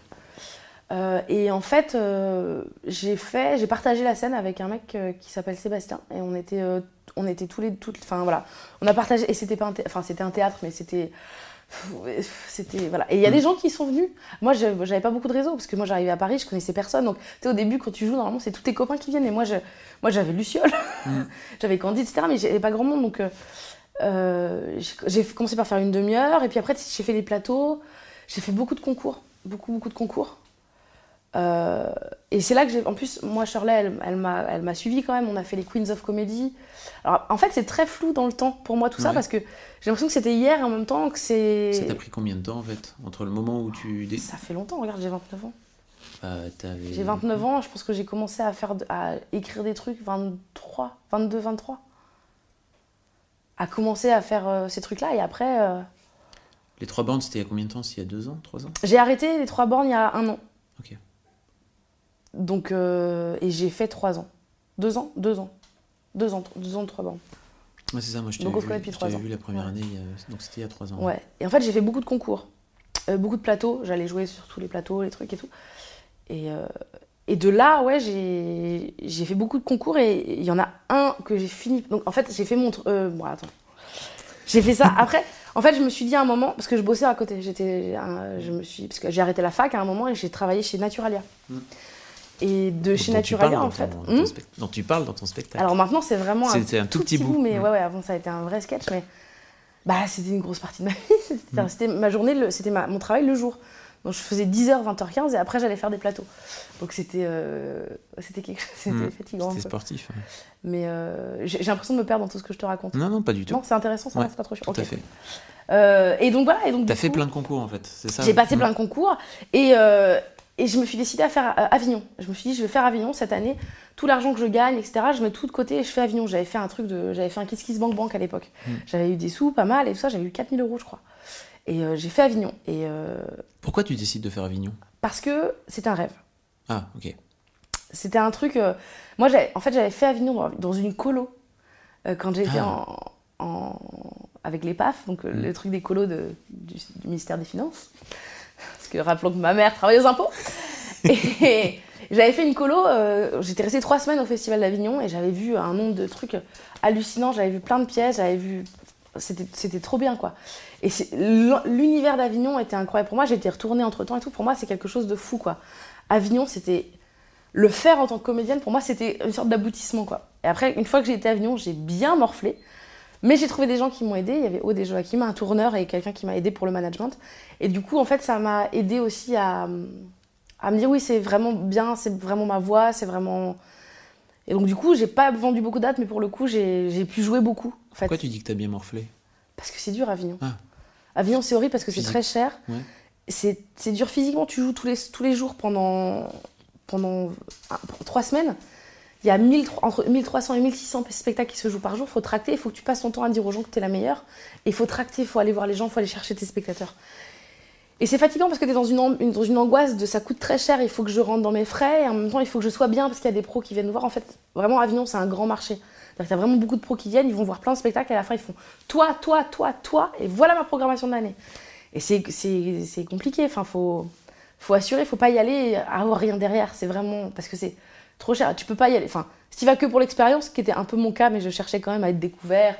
Euh, et en fait, euh, j'ai fait, j'ai partagé la scène avec un mec qui s'appelle Sébastien et on était, on était tous les, toutes, enfin voilà, on a partagé et c'était pas, un enfin c'était un théâtre, mais c'était, c'était voilà. Et il y a des gens qui sont venus. Moi, je- j'avais pas beaucoup de réseau parce que moi j'arrivais à Paris, je connaissais personne. Donc, tu sais, au début, quand tu joues, normalement, c'est tous tes copains qui viennent. Et moi, je, moi, j'avais Luciole, Mm. j'avais Candide, etc. Mais j'avais pas grand monde, donc. Euh, j'ai- commencé par faire une demi-heure et puis après j'ai fait les plateaux, j'ai fait beaucoup de concours, beaucoup beaucoup de concours. Euh, et c'est là que j'ai. En plus, moi, Shirley, elle, elle m'a suivi quand même. On a fait les Queens of Comedy. Alors, en fait, c'est très flou dans le temps pour moi tout ça parce que j'ai l'impression que c'était hier et en même temps que c'est. Ça t'a pris combien de temps en fait entre le moment où tu Ça fait longtemps, regarde, j'ai 29 ans. bah, J'ai 29 ans, je pense que j'ai commencé à, faire, à écrire des trucs 23, 22, 23. À commencer à faire euh, ces trucs-là et après. euh, Les trois bandes, c'était il y a combien de temps? S'il y a deux ans, trois ans? J'ai arrêté les trois bornes il y a un an. Ok. Donc, euh, et j'ai fait trois ans. Deux ans? Deux ans. Deux ans, deux ans de trois bornes. Ouais, c'est ça. Moi, je t'avais vu, je la première Ouais. année, il donc c'était il y a trois ans. Ouais. Et en fait, j'ai fait beaucoup de concours. Euh, beaucoup de plateaux. J'allais jouer sur tous les plateaux, les trucs et tout. Et, euh, et de là, ouais, j'ai fait beaucoup de concours et il y en a un que j'ai fini. Donc, en fait, j'ai fait mon. Euh, bon, attends. J'ai fait ça. Après, en fait, je me suis dit à un moment, parce que je bossais à côté, j'étais, un- je me suis, parce que j'ai arrêté la fac à un moment et j'ai travaillé chez Naturalia. Mm. Et de Dont- chez Naturalia, en fait. ton- Hmm dont tu parles dans ton spectacle. Alors maintenant, c'est vraiment un, un tout petit bout. mais Mm. ouais, ouais, avant ça a été un vrai sketch, mais bah, c'était une grosse partie de ma vie. C'était Mm. ma journée, c'était mon travail le jour. Donc je faisais 10h, 20h15 et après j'allais faire des plateaux. Donc c'était euh, c'était quelque chose, c'était Mm. fatigant. C'était sportif. ouais. Mais euh, j'ai j'ai l'impression de me perdre dans tout ce que je te raconte. Non, non, pas du tout. Non, c'est intéressant, ça, Ouais, c'est pas trop chiant. Tout à fait. Euh, et donc voilà. Et donc, T'as fait coup, plein de concours en fait, c'est ça J'ai passé Mm. plein de concours et, euh, et je me suis décidée à faire Avignon. Je me suis dit, je vais faire Avignon cette année. Tout l'argent que je gagne, etc., je mets tout de côté et je fais Avignon. J'avais fait un truc de. J'avais fait un Kiss Kiss Bank Bank à l'époque. Mm. J'avais eu des sous, pas mal et tout ça. J'avais eu 4000 euros, je crois. Et euh, j'ai fait Avignon. Et euh, Pourquoi tu décides de faire Avignon? parce que c'est un rêve. Ah, ok. C'était un truc. euh, moi, en fait, j'avais fait Avignon dans, une colo quand j'étais Ah. en, en- avec les PAF, donc Mm. le truc des colos de- du, du ministère des Finances. Parce que rappelons que ma mère travaille aux impôts. Et j'avais fait une colo. euh, j'étais restée trois semaines au Festival d'Avignon et j'avais vu un nombre de trucs hallucinants. J'avais vu plein de pièces. J'avais vu. C'était trop bien, quoi. Et l'univers d'Avignon était incroyable pour moi. J'étais retournée entre temps et tout. Pour moi, c'est quelque chose de fou, quoi. Avignon, c'était le faire en tant que comédienne, pour moi, c'était une sorte d'aboutissement, quoi. Et après, une fois que j'ai été à Avignon, j'ai bien morflé. Mais j'ai trouvé des gens qui m'ont aidé. Il y avait et Joachim, un tourneur et quelqu'un qui m'a aidé pour le management. Et du coup, en fait, ça m'a aidé aussi à, à me dire oui, c'est vraiment bien, c'est vraiment ma voix, c'est vraiment. Et donc, du coup, j'ai pas vendu beaucoup de dates, mais pour le coup, j'ai pu jouer beaucoup. En fait. Pourquoi tu dis que t'as bien morflé? Parce que c'est dur, Avignon. Ah. Avignon, c'est horrible parce que c'est très cher. Ouais. C'est dur physiquement. Tu joues tous les, tous les jours pendant, pendant trois semaines. Il y a 1000 entre 1300 et 1600 spectacles qui se jouent par jour. Il faut tracter. Il faut que tu passes ton temps à dire aux gens que tu es la meilleure. Il faut tracter. Il faut aller voir les gens. Il faut aller chercher tes spectateurs. Et c'est fatigant parce que tu es dans une, dans une angoisse de ça coûte très cher. Il faut que je rentre dans mes frais. Et en même temps, il faut que je sois bien parce qu'il y a des pros qui viennent nous voir. En fait, vraiment, Avignon, c'est un grand marché. Il y a vraiment beaucoup de pros qui viennent. Ils vont voir plein de spectacles. Et à la fin, ils font toi, toi, toi, toi. Et voilà ma programmation de l'année. Et c'est- compliqué. Enfin, faut, faut assurer, faut pas y aller et avoir rien derrière. C'est vraiment. Parce que c'est trop cher. Tu peux pas y aller. Enfin, si tu vas que pour l'expérience, ce qui était un peu mon cas, mais je cherchais quand même à être découverte.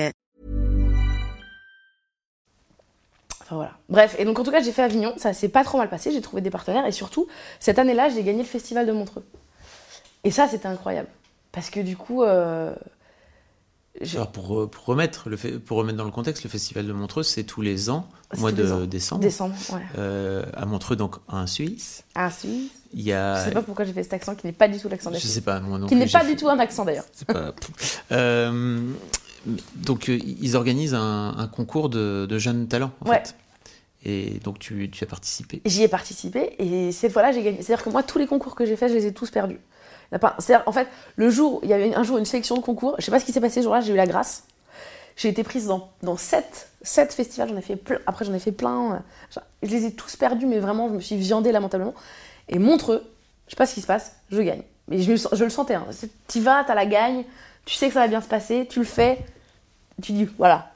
Enfin voilà. Bref, et donc en tout cas, j'ai fait Avignon. Ça s'est pas trop mal passé. J'ai trouvé des partenaires. Et surtout, cette année-là, j'ai gagné le festival de Montreux. Et ça, c'était incroyable. Parce que du coup, euh, je- Alors pour, euh, pour, remettre le fait, pour remettre dans le contexte, le festival de Montreux, c'est tous les ans, au mois de ans. décembre. décembre, ouais. Euh, à Montreux, donc en Suisse. Ah, Suisse. Il y a. Je sais pas pourquoi j'ai fait cet accent qui n'est pas du tout l'accent Je des Suisses. sais pas, moi non Qui n'est pas du tout un accent d'ailleurs. C'est pas. Euh, donc euh, ils organisent un, un concours de, de jeunes talents en Ouais. fait. Et donc tu, tu as participé. J'y ai participé et cette fois-là, j'ai gagné. C'est-à-dire que moi, tous les concours que j'ai faits, je les ai tous perdus. En fait, le jour, il y avait un jour une sélection de concours, je sais pas ce qui s'est passé ce jour-là, j'ai eu la grâce. J'ai été prise dans, dans sept, sept festivals, j'en ai fait plein. Après, j'en ai fait plein. euh, Je les ai tous perdus, mais vraiment, je me suis viandée lamentablement. Et Montreux, je sais pas ce qui se passe, je gagne. Mais je, le sentais. Hein. T'y vas, t'as la gagne, tu sais que ça va bien se passer, tu le fais, tu dis, voilà.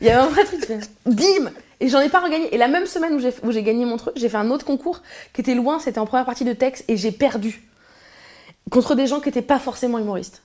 Il y avait un vrai truc, tu fais, bim Et j'en ai pas regagné. Et la même semaine où j'ai gagné Montreux, j'ai fait un autre concours qui était loin, c'était en première partie de texte, et j'ai perdu. Contre des gens qui n'étaient pas forcément humoristes.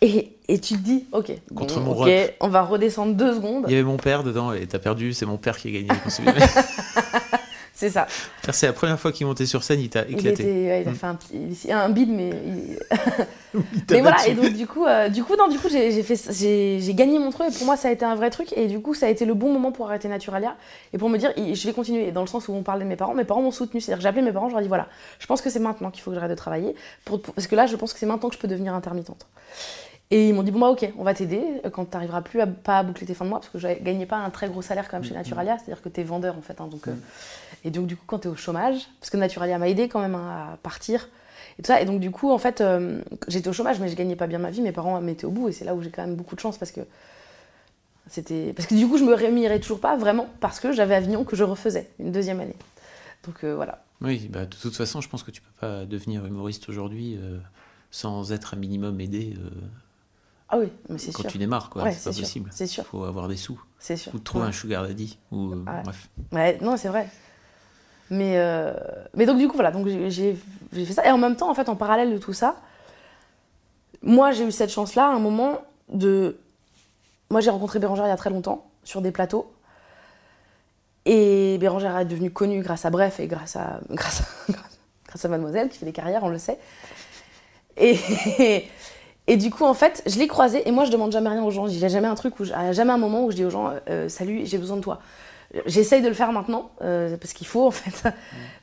Et, et tu te dis, ok, Contre bon, mon ok, rep. on va redescendre deux secondes. Il y avait mon père dedans et t'as perdu, c'est mon père qui a gagné. C'est ça. C'est la première fois qu'il montait sur scène, il t'a Il, éclaté. était, ouais, il a Mm. fait un, petit- un bide, mais. il- Il mais voilà, et donc du coup, euh, du coup, non, du coup, j'ai fait, gagné mon truc. Et pour moi, ça a été un vrai truc. Et du coup, ça a été le bon moment pour arrêter Naturalia et pour me dire, je vais continuer. Dans le sens où on parlait de mes parents, mes parents m'ont soutenu. C'est-à-dire, que j'ai appelé mes parents, je leur ai dit voilà, je pense que c'est maintenant qu'il faut que j'arrête de travailler, pour, pour- parce que là, je pense que c'est maintenant que je peux devenir intermittente. Et ils m'ont dit bon bah ok, on va t'aider euh, quand tu n'arriveras plus à pas à boucler tes fins de mois, parce que je gagnais pas un très gros salaire quand même chez Naturalia, c'est-à-dire que tu es vendeur en fait. hein, donc, euh, et donc du coup, quand tu es au chômage, parce que Naturalia m'a aidé quand même hein, à partir. Et, tout ça. et donc du coup, en fait, euh, j'étais au chômage, mais je gagnais pas bien ma vie. Mes parents m'étaient au bout, et c'est là où j'ai quand même beaucoup de chance parce que c'était parce que du coup, je me rémunérais toujours pas vraiment parce que j'avais Avignon que je refaisais une deuxième année. Donc euh, voilà. Oui, bah, de toute façon, je pense que tu peux pas devenir humoriste aujourd'hui sans être un minimum aidé Ah oui, mais c'est quand sûr. tu démarres, quoi. Ouais, c'est pas sûr, possible. C'est sûr, Il faut avoir des sous. c'est sûr. Ou trouver Ouais. un sugar daddy. Ou, euh, Ouais. bref. Ouais, non, c'est vrai. Mais, euh, mais donc, du coup, voilà, donc j'ai fait ça. Et en même temps, en fait, en parallèle de tout ça, moi, j'ai eu cette chance-là, à un moment de. Moi, j'ai rencontré Bérangère il y a très longtemps, sur des plateaux. Et Bérangère est devenue connue grâce à Bref et grâce à, grâce à, grâce à Mademoiselle, qui fait des carrières, on le sait. Et, et du coup, en fait, je l'ai croisée, et moi, je demande jamais rien aux gens. Il n'y a jamais un truc où, je- jamais un moment où je dis aux gens, euh, salut, j'ai besoin de toi. J'essaye de le faire maintenant, euh, parce qu'il faut en fait.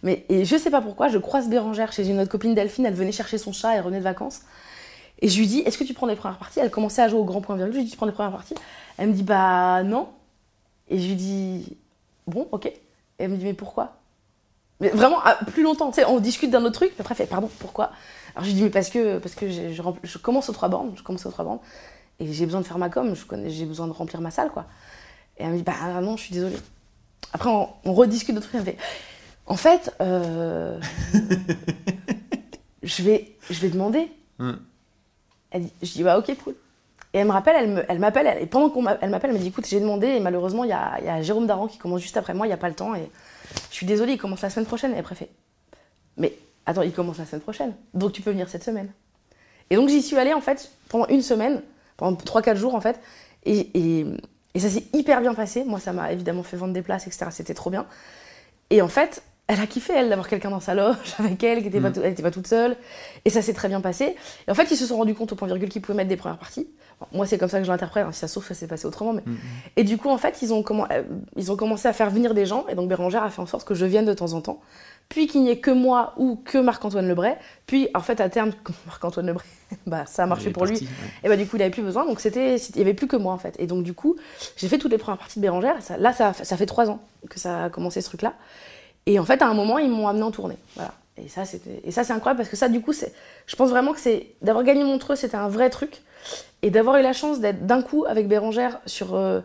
Mais et je sais pas pourquoi, je croise Bérangère chez une autre copine Delphine, elle venait chercher son chat, elle revenait de vacances. Et je lui dis, est-ce que tu prends des premières parties? Elle commençait à jouer au grand point virgule, je lui dis, tu prends des premières parties? Elle me dit, bah non. Et je lui dis, bon, ok. Et elle me dit, mais pourquoi? Mais vraiment, ah, plus longtemps, tu sais, on discute d'un autre truc, après, elle fait, pardon, pourquoi? Alors je lui dis, mais parce que, parce que je, commence aux trois bornes, je commence aux trois bornes, et j'ai besoin de faire ma com, j'ai besoin de remplir ma salle, quoi. Et elle me dit, bah non, je suis désolée. Après, on, on rediscute de trucs, elle me fait, en fait, euh, je, vais, je vais demander. Mm. Elle dit, je dis, bah ok, cool. Et elle me rappelle, elle m'appelle, elle- et pendant qu'elle m'appelle, elle me dit, écoute, j'ai demandé, et malheureusement, il y a, il y a Jérôme Daran qui commence juste après moi, il n'y a pas le temps, et je suis désolée, il commence la semaine prochaine. Et après, elle fait, mais attends, il commence la semaine prochaine, donc tu peux venir cette semaine. Et donc j'y suis allée, en fait, pendant une semaine, pendant 3-4 jours, en fait, et, et, ça s'est hyper bien passé. Moi, ça m'a évidemment fait vendre des places, etc. C'était trop bien. Et en fait, elle a kiffé, elle, d'avoir quelqu'un dans sa loge avec elle, qui était pas, Mm. elle n'était pas toute seule. Et ça s'est très bien passé. Et en fait, ils se sont rendus compte au point virgule qu'ils pouvaient mettre des premières parties. Bon, moi, c'est comme ça que je l'interprète. hein. Si ça trouve, ça s'est passé autrement. Mais... Mm. Et du coup, en fait, ils ont, commen- euh, ils ont commencé à faire venir des gens. Et donc, Bérangère a fait en sorte que je vienne de temps en temps. Puis qu'il n'y ait que moi ou que Marc-Antoine Lebray. Puis, en fait, à terme, Marc-Antoine Lebray, bah, ça a marché pour lui. ouais. Et bah du coup, il avait plus besoin, donc c'était, il y avait plus que moi en fait. Et donc du coup, j'ai fait toutes les premières parties de Bérangère. ça- là, ça, ça fait trois ans que ça a commencé ce truc-là. Et en fait, à un moment, ils m'ont amené en tournée. Voilà. Et ça, c'était, et ça, c'est incroyable parce que ça, du coup, c'est, je pense vraiment que c'est d'avoir gagné Montreux, c'était un vrai truc, et d'avoir eu la chance d'être d'un coup avec Bérangère sur euh,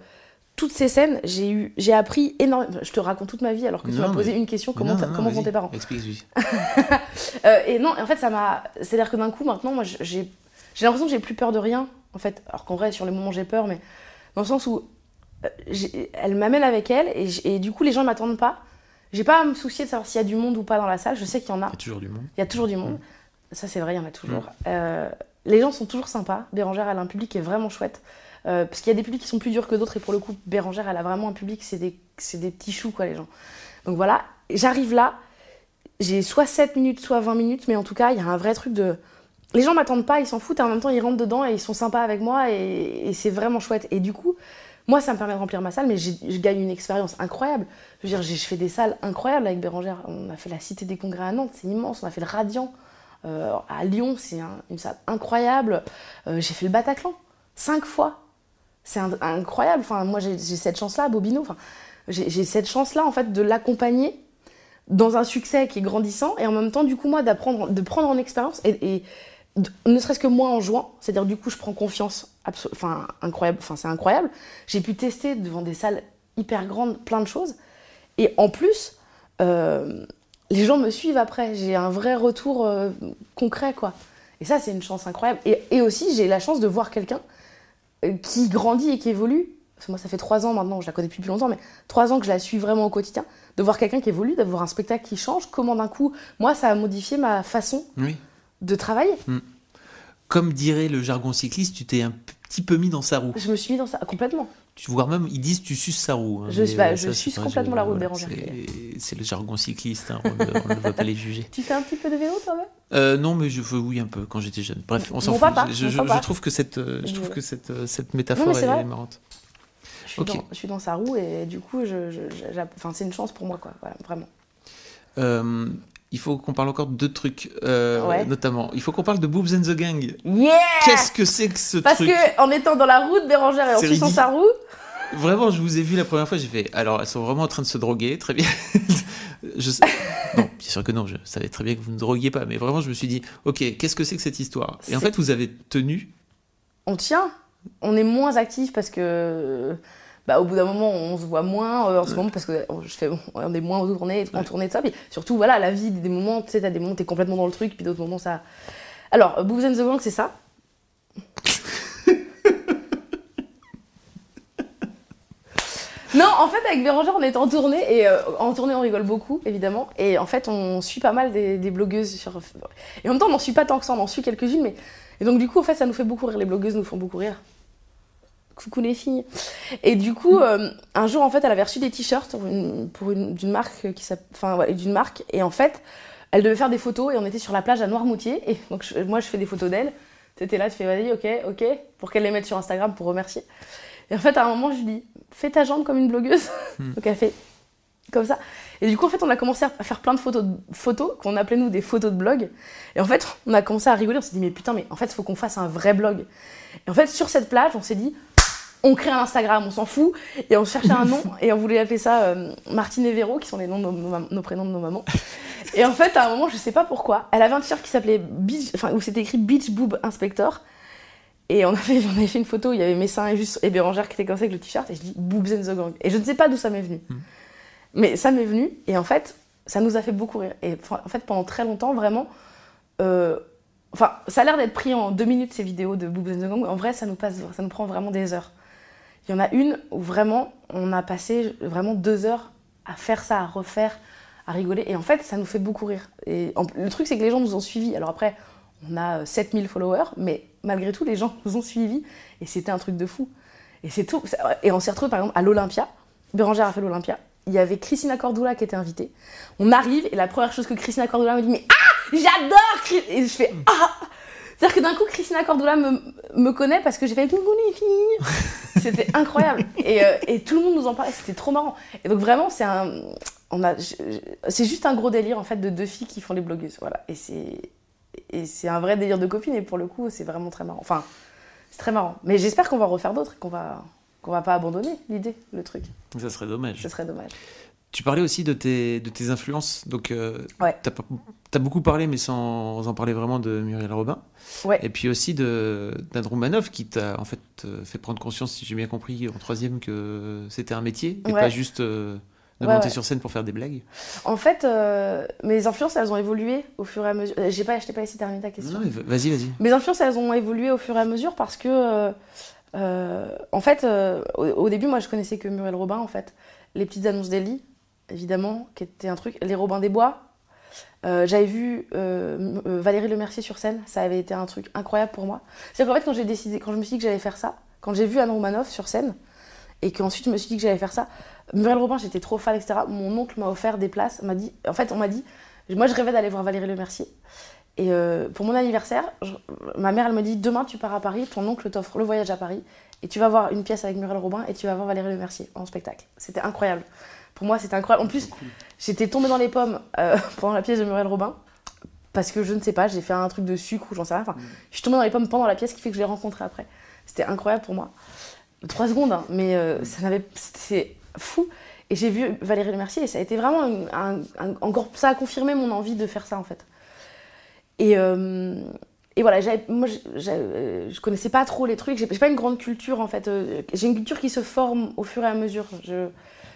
toutes ces scènes. J'ai eu, j'ai appris énormément. Je te raconte toute ma vie alors que tu m'as posé une question. Comment, Non, comment tes parents? Explique, explique. euh, et non, en fait, ça m'a. C'est-à-dire que d'un coup, maintenant, moi, j'ai j'ai l'impression que j'ai plus peur de rien, en fait. Alors qu'en vrai, sur les moments, j'ai peur, mais dans le sens où euh, elle m'amène avec elle, et, et du coup, les gens ne m'attendent pas. J'ai pas à me soucier de savoir s'il y a du monde ou pas dans la salle. Je sais qu'il y en a. Il y a toujours du monde. Il y a toujours du monde. Ça, c'est vrai, il y en a toujours. Euh, les gens sont toujours sympas. Bérangère, elle a un public qui est vraiment chouette. Euh, parce qu'il y a des publics qui sont plus durs que d'autres, et pour le coup, Bérangère, elle a vraiment un public, c'est des, des petits choux, quoi, les gens. Donc voilà, j'arrive là, j'ai soit 7 minutes, soit 20 minutes, mais en tout cas, il y a un vrai truc de. les gens m'attendent pas, ils s'en foutent, et en même temps, ils rentrent dedans et ils sont sympas avec moi, et, et c'est vraiment chouette. Et du coup, moi, ça me permet de remplir ma salle, mais je gagne une expérience incroyable. Je veux dire, je fais des salles incroyables avec Bérangère. On a fait la Cité des Congrès à Nantes, c'est immense. On a fait le Radiant euh, à Lyon, c'est un- une salle incroyable. Euh, j'ai fait le Bataclan, cinq fois. C'est incroyable. Enfin, moi, j'ai cette chance-là, Bobino. Enfin, j'ai cette chance-là, en fait, de l'accompagner dans un succès qui est grandissant et en même temps, du coup, moi, d'apprendre, de prendre en expérience et, ne serait-ce que moi en jouant, c'est-à-dire du coup, je prends confiance, enfin, incroyable, enfin, c'est incroyable. J'ai pu tester devant des salles hyper grandes plein de choses et en plus, euh, les gens me suivent après. J'ai un vrai retour euh, concret, quoi. Et ça, c'est une chance incroyable. Et, et aussi, j'ai la chance de voir quelqu'un euh, qui grandit et qui évolue. Parce que moi, ça fait trois ans maintenant, je la connais depuis plus longtemps, mais trois ans que je la suis vraiment au quotidien. De voir quelqu'un qui évolue, d'avoir un spectacle qui change, comment d'un coup, moi, ça a modifié ma façon Oui. de travailler. Comme dirait le jargon cycliste, tu t'es un petit peu mis dans sa roue. Je me suis mis dans ça complètement. Tu vois même, ils disent tu suces sa roue. hein, Je- mais, bah, euh, je suce complètement la roue de voilà, Bérangère c'est- C'est le jargon cycliste, hein, on ne va pas les juger. Tu fais un petit peu de vélo, toi même? Euh, non, mais je oui un peu quand j'étais jeune. Bref, on s'en fout. papa, je, trouve que cette, euh, je trouve Oui. que cette, cette métaphore Non, est vrai. marrante. je suis, dans, je suis dans sa roue et du coup, je, je- c'est une chance pour moi, quoi. Voilà, vraiment. Euh, il faut qu'on parle encore de deux trucs, euh, Ouais. notamment. Il faut qu'on parle de Boobs and the Gang. Yeah Qu'est-ce que c'est que ce Parce truc que en étant dans la roue de Bérangère et en suçant sa roue, Vraiment, je vous ai vu la première fois, j'ai fait. Alors, elles sont vraiment en train de se droguer, très bien. je sais- Non, bien sûr que non, je savais très bien que vous ne droguiez pas, mais vraiment, je me suis dit, ok, qu'est-ce que c'est que cette histoire? Et en fait, vous avez tenu. on tient. On est moins actif parce que. Bah, au bout d'un moment, on se voit moins euh, en ce moment parce que je fais, on est moins en tournée, en tournée de ça. Puis surtout, voilà, la vie, des moments, tu sais, t'as des moments t'es complètement dans le truc, puis d'autres moments, ça. Alors, Boobs and the Gang, c'est ça? Non, en fait, avec Bérangère, on est en tournée, et euh, en tournée, on rigole beaucoup, évidemment. Et en fait, on suit pas mal des, des blogueuses sur. Et en même temps, on n'en suit pas tant que ça, on en suit quelques-unes, mais. Et donc, du coup, en fait, ça nous fait beaucoup rire. Les blogueuses nous font beaucoup rire. Coucou les filles. Et du coup, euh, un jour, en fait, elle avait reçu des t-shirts pour une, pour une, d'une marque qui s'appelle. Enfin, ouais, d'une marque. Et en fait, elle devait faire des photos, et on était sur la plage à Noirmoutier. Et donc, je- moi, je fais des photos d'elle. T'étais là, tu fais, vas-y, ok, ok, pour qu'elle les mette sur Instagram pour remercier. Et en fait, à un moment, je lui dis, fais ta jambe comme une blogueuse. Donc, elle fait comme ça. Et du coup, en fait, on a commencé à faire plein de photos, de- photos qu'on appelait nous des photos de blog. Et en fait, on a commencé à rigoler. On s'est dit, mais putain, mais en fait, il faut qu'on fasse un vrai blog. Et en fait, sur cette plage, on s'est dit, on crée un Instagram, on s'en fout. Et on cherchait un nom et on voulait appeler ça euh, Martine et Véro, qui sont les noms de nos, nos mam- nos prénoms de nos mamans. Et en fait, à un moment, je sais pas pourquoi, elle avait un t-shirt qui s'appelait Beach, enfin, où c'était écrit Beach Boob Inspector. Et on, avait, on avait fait une photo, il y avait mes seins et juste et Bérangère qui était comme ça avec le t-shirt. Et je dis Boobs and the Gang. Et je ne sais pas d'où ça m'est venu. Mais ça m'est venu. Et en fait, ça nous a fait beaucoup rire. Et en fait, pendant très longtemps, vraiment. euh, Enfin, ça a l'air d'être pris en deux minutes ces vidéos de Boobs and the Gang. mais En vrai, ça nous, passe, ça nous prend vraiment des heures. Il y en a une où vraiment, on a passé vraiment deux heures à faire ça, à refaire, à rigoler. Et en fait, ça nous fait beaucoup rire. Et le truc, c'est que les gens nous ont suivis. Alors après, on a euh, 7000 followers, mais malgré tout, les gens nous ont suivis. Et c'était un truc de fou. Et c'est tout. Et on s'est retrouvés, par exemple, à l'Olympia. Bérangère a fait l'Olympia. Il y avait Christina Cordula qui était invitée. On arrive, et la première chose que Christina Cordula me dit, mais ah, j'adore Et je fais, ah C'est-à-dire que d'un coup, Christina Cordula me, me connaît parce que j'ai fait coucou les filles. C'était incroyable. Et, euh, et tout le monde nous en parlait, c'était trop marrant. Et donc vraiment, c'est un, on a, c'est juste un gros délire en fait de deux filles qui font les blogueuses, voilà. Et c'est, et c'est un vrai délire de copine. Et pour le coup, c'est vraiment très marrant. Enfin, c'est très marrant. Mais j'espère qu'on va en refaire d'autres, et qu'on va, qu'on va pas abandonner l'idée, le truc. Ça serait dommage. Ce serait dommage. Tu parlais aussi de tes, de tes influences. Donc, euh, Ouais. pas- t'as beaucoup parlé, mais sans en parler vraiment de Muriel Robin. Ouais. Et puis aussi de d'Anne Roumanoff, qui t'a en fait euh, fait prendre conscience, si j'ai bien compris, en troisième, que c'était un métier et Ouais. pas juste euh, de monter sur scène pour faire des blagues. En fait, euh, mes influences, elles ont évolué au fur et à mesure. J'ai pas, je t'ai pas laissé terminer ta question. Non, vas-y, vas-y. Mes influences, elles ont évolué au fur et à mesure parce que, en fait, au, au début, moi, je connaissais que Muriel Robin, en fait. Les petites annonces d'Ellie, évidemment, qui était un truc. Les Robins des Bois. Euh, J'avais vu euh, euh, Valérie Lemercier sur scène, ça avait été un truc incroyable pour moi. C'est-à-dire qu'en fait, quand décidé, quand je me suis dit que j'allais faire ça, quand j'ai vu Anne Romanoff sur scène, et qu'ensuite je me suis dit que j'allais faire ça, Muriel Robin, j'étais trop fan, etc. Mon oncle m'a offert des places, m'a dit, en fait, on m'a dit, moi je rêvais d'aller voir Valérie Lemercier. Et euh, pour mon anniversaire, ma mère, elle me dit Demain, tu pars à Paris, ton oncle t'offre le voyage à Paris, et tu vas voir une pièce avec Muriel Robin, et tu vas voir Valérie Le Mercier en spectacle. C'était incroyable. Pour moi, c'était incroyable. En plus, j'étais tombée dans les pommes euh, pendant la pièce de Muriel Robin, parce que je ne sais pas, j'ai fait un truc de sucre ou j'en sais rien. Enfin, je suis tombée dans les pommes pendant la pièce, ce qui fait que je l'ai rencontrée après. C'était incroyable pour moi. Trois secondes, hein, mais euh, ça n'avait. C'était fou. Et j'ai vu Valérie Le Mercier, et ça a été vraiment une- un- un- encore. Ça a confirmé mon envie de faire ça, en fait. Et, euh, et voilà, moi, je- euh, je connaissais pas trop les trucs. J'ai pas une grande culture, en fait. J'ai une culture qui se forme au fur et à mesure. Je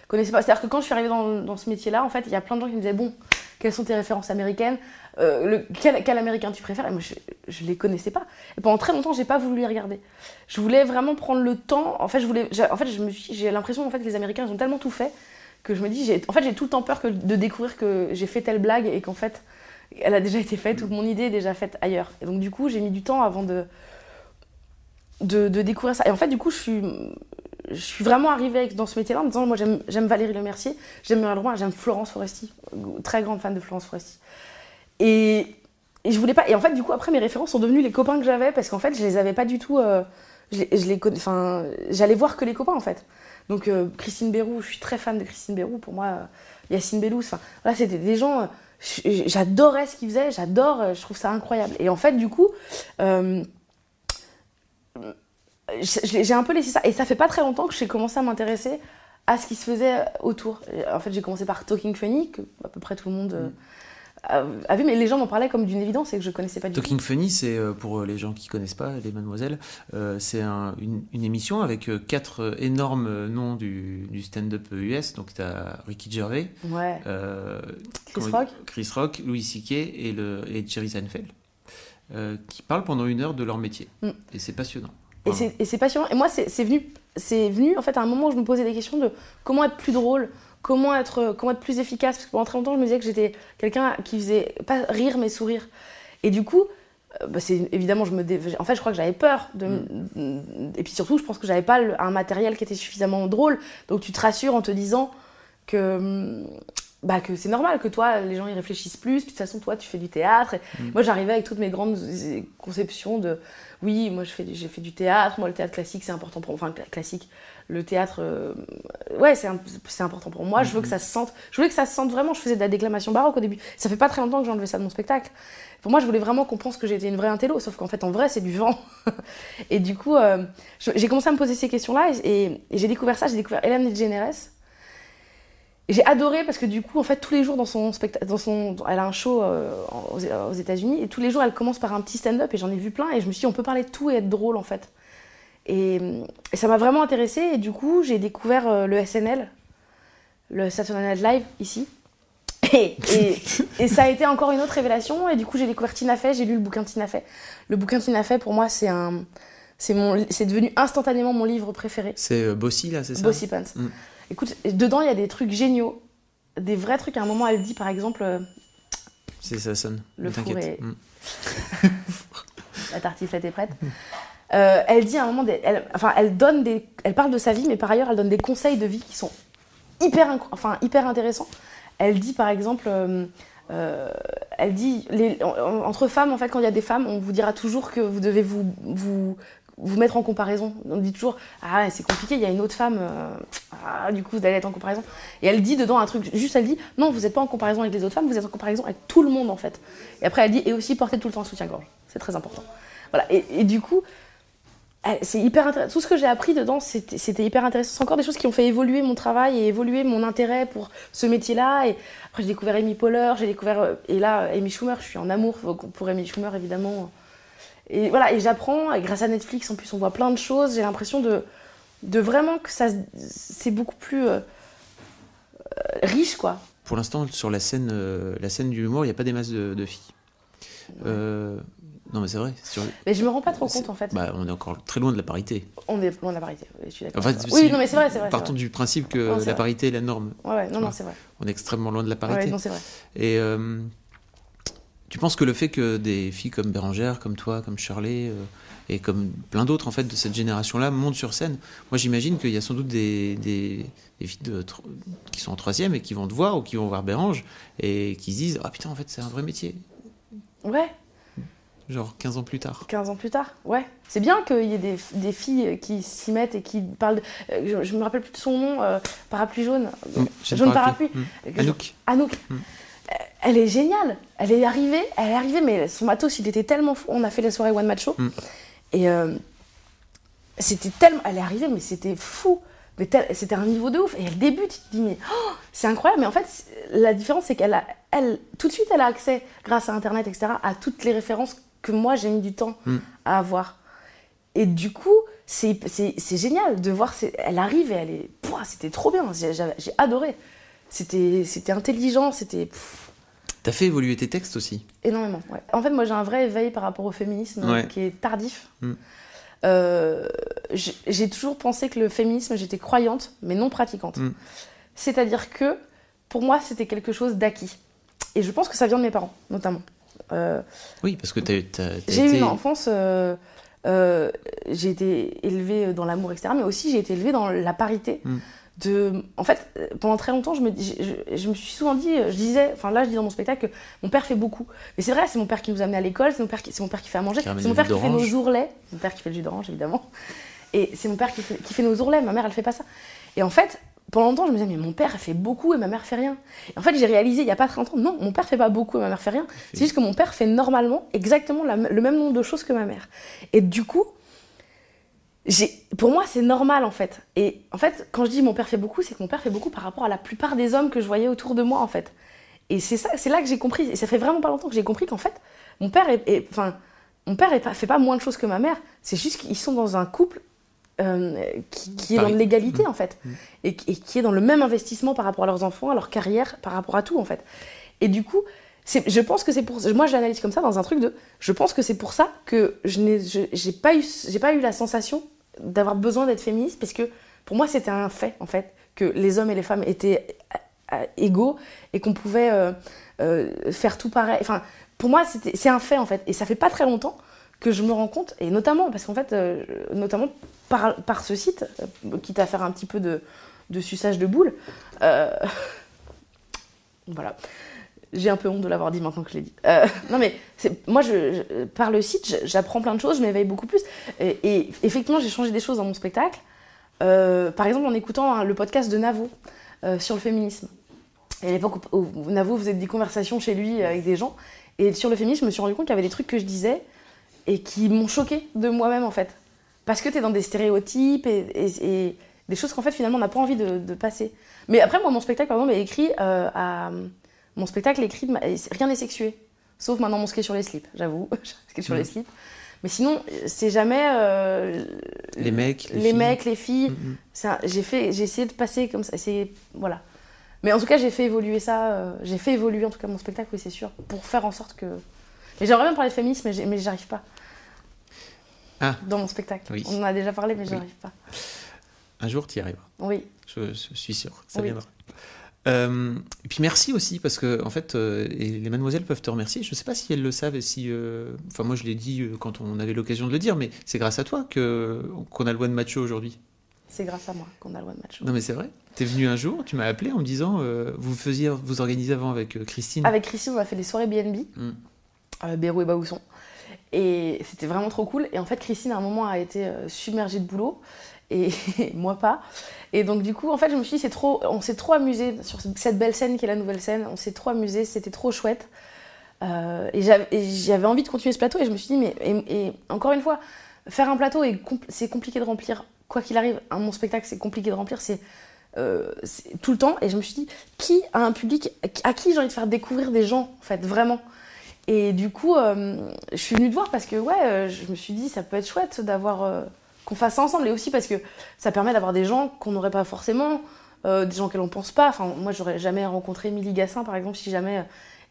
connaissais pas. C'est-à-dire que quand je suis arrivée dans, dans ce métier-là, en fait, il y a plein de gens qui me disaient Bon, quelles sont tes références américaines Euh, le, quel, quel américain tu préfères? Et moi, je, je les connaissais pas. Et pendant très longtemps, j'ai pas voulu les regarder. Je voulais vraiment prendre le temps. En fait, je voulais. En fait, me suis. J'ai l'impression en fait que les Américains ils ont tellement tout fait que je me dis. En fait, j'ai tout le temps peur que de découvrir que j'ai fait telle blague et qu'en fait, elle a déjà été faite ou que mon idée est déjà faite ailleurs. Et donc, du coup, j'ai mis du temps avant de, de découvrir ça. Et en fait, du coup, je suis je suis vraiment arrivée dans ce métier-là en me disant moi j'aime Valérie Le Mercier, j'aime Muriel Robin, j'aime Florence Foresti, très grande fan de Florence Foresti. Et, et je voulais pas. Et en fait, du coup, après, mes références sont devenus les copains que j'avais parce qu'en fait, je les avais pas du tout. euh, je les, Enfin, j'allais voir que les copains en fait. Donc, euh, Christine Bérou, je suis très fan de Christine Bérou. Pour moi, euh, Yacine Bellous, enfin, voilà, c'était des gens. J'adorais ce qu'ils faisaient, j'adore, je trouve ça incroyable. Et en fait, du coup, j'ai un peu laissé ça. Et ça fait pas très longtemps que j'ai commencé à m'intéresser à ce qui se faisait autour. Et En fait, j'ai commencé par Talking Funny, que à peu près tout le monde euh, a, a vu, mais les gens m'en parlaient comme d'une évidence et que je connaissais pas du Talking Funny, c'est euh, pour les gens qui connaissent pas, les mademoiselles, euh, c'est un- une, une émission avec euh, quatre euh, énormes euh, noms du, du stand-up US. Donc tu as Ricky Gervais, tout. Ouais. euh, Chris Rock. Chris Rock, Louis C.K. et, le, et Jerry Seinfeld, euh, qui parlent pendant une heure de leur métier. Mm. Et c'est passionnant. Et c'est- passionnant. Et moi, c'est venu, c'est venu en fait à un moment où je me posais des questions de comment être plus drôle, comment être, comment être plus efficace. Parce que pendant très longtemps, je me disais que j'étais quelqu'un qui faisait pas rire mais sourire. Et du coup, euh, bah, c'est évidemment, je me, dé- en fait, je crois que j'avais peur de. Et puis surtout, je pense que j'avais pas un matériel qui était suffisamment drôle. Donc tu te rassures en te disant que. Bah, que c'est normal que toi, les gens y réfléchissent plus, puis de toute façon, toi, tu fais du théâtre. Et Moi, j'arrivais avec toutes mes grandes conceptions de oui, moi je fais, j'ai fait du théâtre, moi le théâtre classique c'est important pour enfin cla- classique, le théâtre, euh, ouais c'est, important pour moi, je veux que ça se sente, je voulais que ça se sente vraiment, je faisais de la déclamation baroque au début, ça fait pas très longtemps que j'ai enlevé ça de mon spectacle. Pour moi je voulais vraiment qu'on pense que j'étais une vraie intello, sauf qu'en fait en vrai c'est du vent. et du coup euh, j'ai commencé à me poser ces questions-là et, et- et j'ai découvert ça, j'ai découvert Hélène DeGeneres. J'ai adoré parce que du coup, en fait, tous les jours dans son spectacle, dans son, elle a un show euh, aux, aux États-Unis et tous les jours, elle commence par un petit stand-up et j'en ai vu plein et je me suis dit, on peut parler de tout et être drôle en fait. Et, et ça m'a vraiment intéressée et du coup, j'ai découvert euh, le SNL, le Saturday Night Live ici. Et, et, et ça a été encore une autre révélation et du coup, j'ai découvert Tina Fey, j'ai lu le bouquin Tina Fey. Le bouquin Tina Fey, pour moi, c'est un, c'est mon, c'est devenu instantanément mon livre préféré. C'est euh, Bossy là, c'est ça? Bossy Pants. Mm. Écoute, dedans, il y a des trucs géniaux. Des vrais trucs. À un moment, elle dit, par exemple, euh, C'est ça sonne. Le four est- Mm. la tartiflette est prête. Euh, elle dit à un moment, des- elle, enfin, elle donne des, elle parle de sa vie, mais par ailleurs, elle donne des conseils de vie qui sont hyper, enfin, hyper intéressants. Elle dit, par exemple, euh, elle dit, les- entre femmes, en fait, quand il y a des femmes, on vous dira toujours que vous devez vous, vous, vous mettre en comparaison. On dit toujours, ah, c'est compliqué, il y a une autre femme, euh, ah, du coup, vous allez être en comparaison. Et elle dit dedans un truc, juste, elle dit, non, vous n'êtes pas en comparaison avec les autres femmes, vous êtes en comparaison avec tout le monde, en fait. Et après, elle dit, et aussi porter tout le temps un soutien-gorge. C'est très important. Voilà. Et, du coup, elle- c'est hyper intéressant. Tout ce que j'ai appris dedans, c'était c'était hyper intéressant. C'est encore des choses qui ont fait évoluer mon travail et évoluer mon intérêt pour ce métier-là. Et après, j'ai découvert Amy Poehler, j'ai découvert. euh, Et là, Amy Schumer, je suis en amour pour Amy Schumer, évidemment. Et voilà, et j'apprends. Et grâce à Netflix, en plus, on voit plein de choses. J'ai l'impression de, de vraiment que ça, c'est beaucoup plus euh, euh, riche, quoi. Pour l'instant, sur la scène, euh, la scène du humour, il n'y a pas des masses de, de filles. Euh, non, mais c'est vrai. Sur... Mais je me rends pas trop compte, en fait. bah, on est encore très loin de la parité. On est loin de la parité. Je suis d'accord. En fait, avec toi. oui, non, mais c'est vrai, c'est vrai. Partons vrai. du principe que Non, la vrai. parité est la norme. Ouais, ouais, non, non, Ouais. c'est vrai. On est extrêmement loin de la Ouais, parité. non, c'est vrai. Et tu penses que le fait que des filles comme Bérangère, comme toi, comme Shirley, euh, et comme plein d'autres en fait de cette génération-là montent sur scène, moi j'imagine qu'il y a sans doute des, des, des filles de qui sont en troisième et qui vont te voir ou qui vont voir Bérange et qui se disent ah putain en fait c'est un vrai métier. Ouais. genre 15 ans plus tard. 15 ans plus tard, ouais. C'est bien qu'il y ait des, des filles qui s'y mettent et qui parlent. De, euh, je, je me rappelle plus de son nom, euh, parapluie jaune. Mm, jaune parapluie. Mm. Anouk. Anouk. Mm. Elle est géniale. Elle est arrivée, elle est arrivée, mais son matos, il était tellement fou. On a fait la soirée One Match Show. Mm. Et euh, c'était tellement. Elle est arrivée, mais c'était fou. Mais tel- c'était un niveau de ouf. Et elle débute, tu te dis, mais oh, c'est incroyable. Mais en fait, la différence, c'est qu'elle a, elle, tout de suite, elle a accès, grâce à Internet, etc., à toutes les références que moi, j'ai mis du temps Mm. à avoir. Et du coup, c'est génial de voir. Elle arrive et elle est. C'était trop bien. J'ai adoré. C'était c'était intelligent, c'était T'as fait évoluer tes textes aussi. énormément. ouais. En fait, moi, j'ai un vrai éveil par rapport au féminisme Ouais. qui est tardif. Mm. Euh, j'ai toujours pensé que le féminisme, j'étais croyante, mais non pratiquante. Mm. C'est-à-dire que pour moi, c'était quelque chose d'acquis. Et je pense que ça vient de mes parents, notamment. Euh, Oui, parce que t'as t'as- t'as j'ai eu été- une enfance, euh, euh, j'ai été élevée dans l'amour, etc. Mais aussi, j'ai été élevée dans la parité. Mm. De, en fait, pendant très longtemps, je me, dis- je, je me suis souvent dit, je disais, enfin là, je dis dans mon spectacle que mon père fait beaucoup. Mais c'est vrai, c'est mon père qui nous amenait à l'école, c'est mon père qui, c'est mon père qui fait à manger, c'est mon père qui fait nos ourlets, mon père qui fait le jus d'orange évidemment, et c'est mon père qui fait, qui fait nos ourlets. Ma mère, elle fait pas ça. Et en fait, pendant longtemps, je me disais, mais mon père elle fait beaucoup et ma mère fait rien. Et en fait, j'ai réalisé il y a pas très longtemps, non, mon père fait pas beaucoup et ma mère fait rien. C'est juste que mon père fait normalement exactement la- le même nombre de choses que ma mère. Et du coup, pour moi, c'est normal en fait. Et en fait, quand je dis mon père fait beaucoup, c'est que mon père fait beaucoup par rapport à la plupart des hommes que je voyais autour de moi en fait. Et c'est ça, c'est là que j'ai compris. Et ça fait vraiment pas longtemps que j'ai compris qu'en fait, mon père est, est- enfin, mon père est pas, fait pas moins de choses que ma mère. C'est juste qu'ils sont dans un couple euh, qui, qui est dans l'égalité en fait, Mm. et, et qui est dans le même investissement par rapport à leurs enfants, à leur carrière, par rapport à tout en fait. Et du coup, je pense que c'est pour moi je l'analyse comme ça dans un truc de je pense que c'est pour ça que je n'ai je- j'ai pas eu j'ai pas eu la sensation d'avoir besoin d'être féministe parce que pour moi c'était un fait en fait que les hommes et les femmes étaient euh, euh, égaux et qu'on pouvait euh, faire tout pareil. Enfin pour moi c'est un fait en fait. Et ça fait pas très longtemps que je me rends compte et notamment parce qu'en fait notamment par, par ce site quitte à faire un petit peu de, de suçage de boule euh, voilà j'ai un peu honte de l'avoir dit maintenant que je l'ai dit. Euh, non mais moi, par le site, j'apprends plein de choses, je m'éveille beaucoup plus. Et, effectivement, j'ai changé des choses dans mon spectacle. Euh, par exemple, en écoutant hein, le podcast de Navo euh, sur le féminisme. Et à l'époque où, où Navo faisait des conversations chez lui avec des gens. Et sur le féminisme, je me suis rendu compte qu'il y avait des trucs que je disais et qui m'ont choqué de moi-même en fait. Parce que tu es dans des stéréotypes et, des choses qu'en fait finalement on n'a pas envie de, de passer. Mais après, moi, mon spectacle, par exemple, est écrit à. Mon spectacle écrit, rien n'est sexué. Sauf maintenant mon sketch sur les slips, j'avoue. sketch sur les Mhm. slips. Mais sinon, c'est jamais. euh, Les mecs, les les, filles. mecs, les filles. C'est un- J'ai fait, j'ai essayé de passer comme ça. C'est voilà. Mais en tout cas, j'ai fait évoluer ça. euh, j'ai fait évoluer en tout cas mon spectacle, oui, c'est sûr, pour faire en sorte que. Mais j'aimerais bien parler de féminisme, mais j'arrive pas. Ah. Dans mon spectacle. Oui. On en a déjà parlé, mais Oui. j'arrive pas. Un jour, tu y arriveras. Oui. Je, je suis sûr, ça Oui. viendra. Euh, et puis merci aussi parce que en fait euh, et les mademoiselles peuvent te remercier. Je sais pas si elles le savent et si euh, enfin moi je l'ai dit quand on avait l'occasion de le dire mais c'est grâce à toi que qu'on a le One Macho aujourd'hui. C'est grâce à moi qu'on a le One Match. Non mais c'est vrai. T'es venu un jour, tu m'as appelé en me disant vous faisiez vous organisez avant avec Christine. Avec Christine, on a fait des soirées BNB, Mm. Bérou et Baousson. Et c'était vraiment trop cool. Et en fait, Christine, à un moment, a été submergée de boulot. Et moi pas. Et donc du coup, en fait, je me suis dit, c'est trop, on s'est trop amusé sur cette belle scène qui est la nouvelle scène. On s'est trop amusé, c'était trop chouette. Euh, et j'avais envie de continuer ce plateau. Et je me suis dit, mais encore une fois, faire un plateau, c'est compliqué de remplir. Quoi qu'il arrive, un- mon spectacle, c'est compliqué de remplir. C'est euh, c'est tout le temps. Et je me suis dit, qui a un public, à qui j'ai envie de faire découvrir des gens, en fait, vraiment? Et du coup, euh, je suis venue te voir parce que, ouais, je me suis dit, ça peut être chouette d'avoir. Euh, qu'on fasse ça ensemble. Et aussi parce que ça permet d'avoir des gens qu'on n'aurait pas forcément, euh, des gens auxquels on pense pas. Enfin, moi, j'aurais jamais rencontré Émilie Gassin, par exemple, si jamais. euh,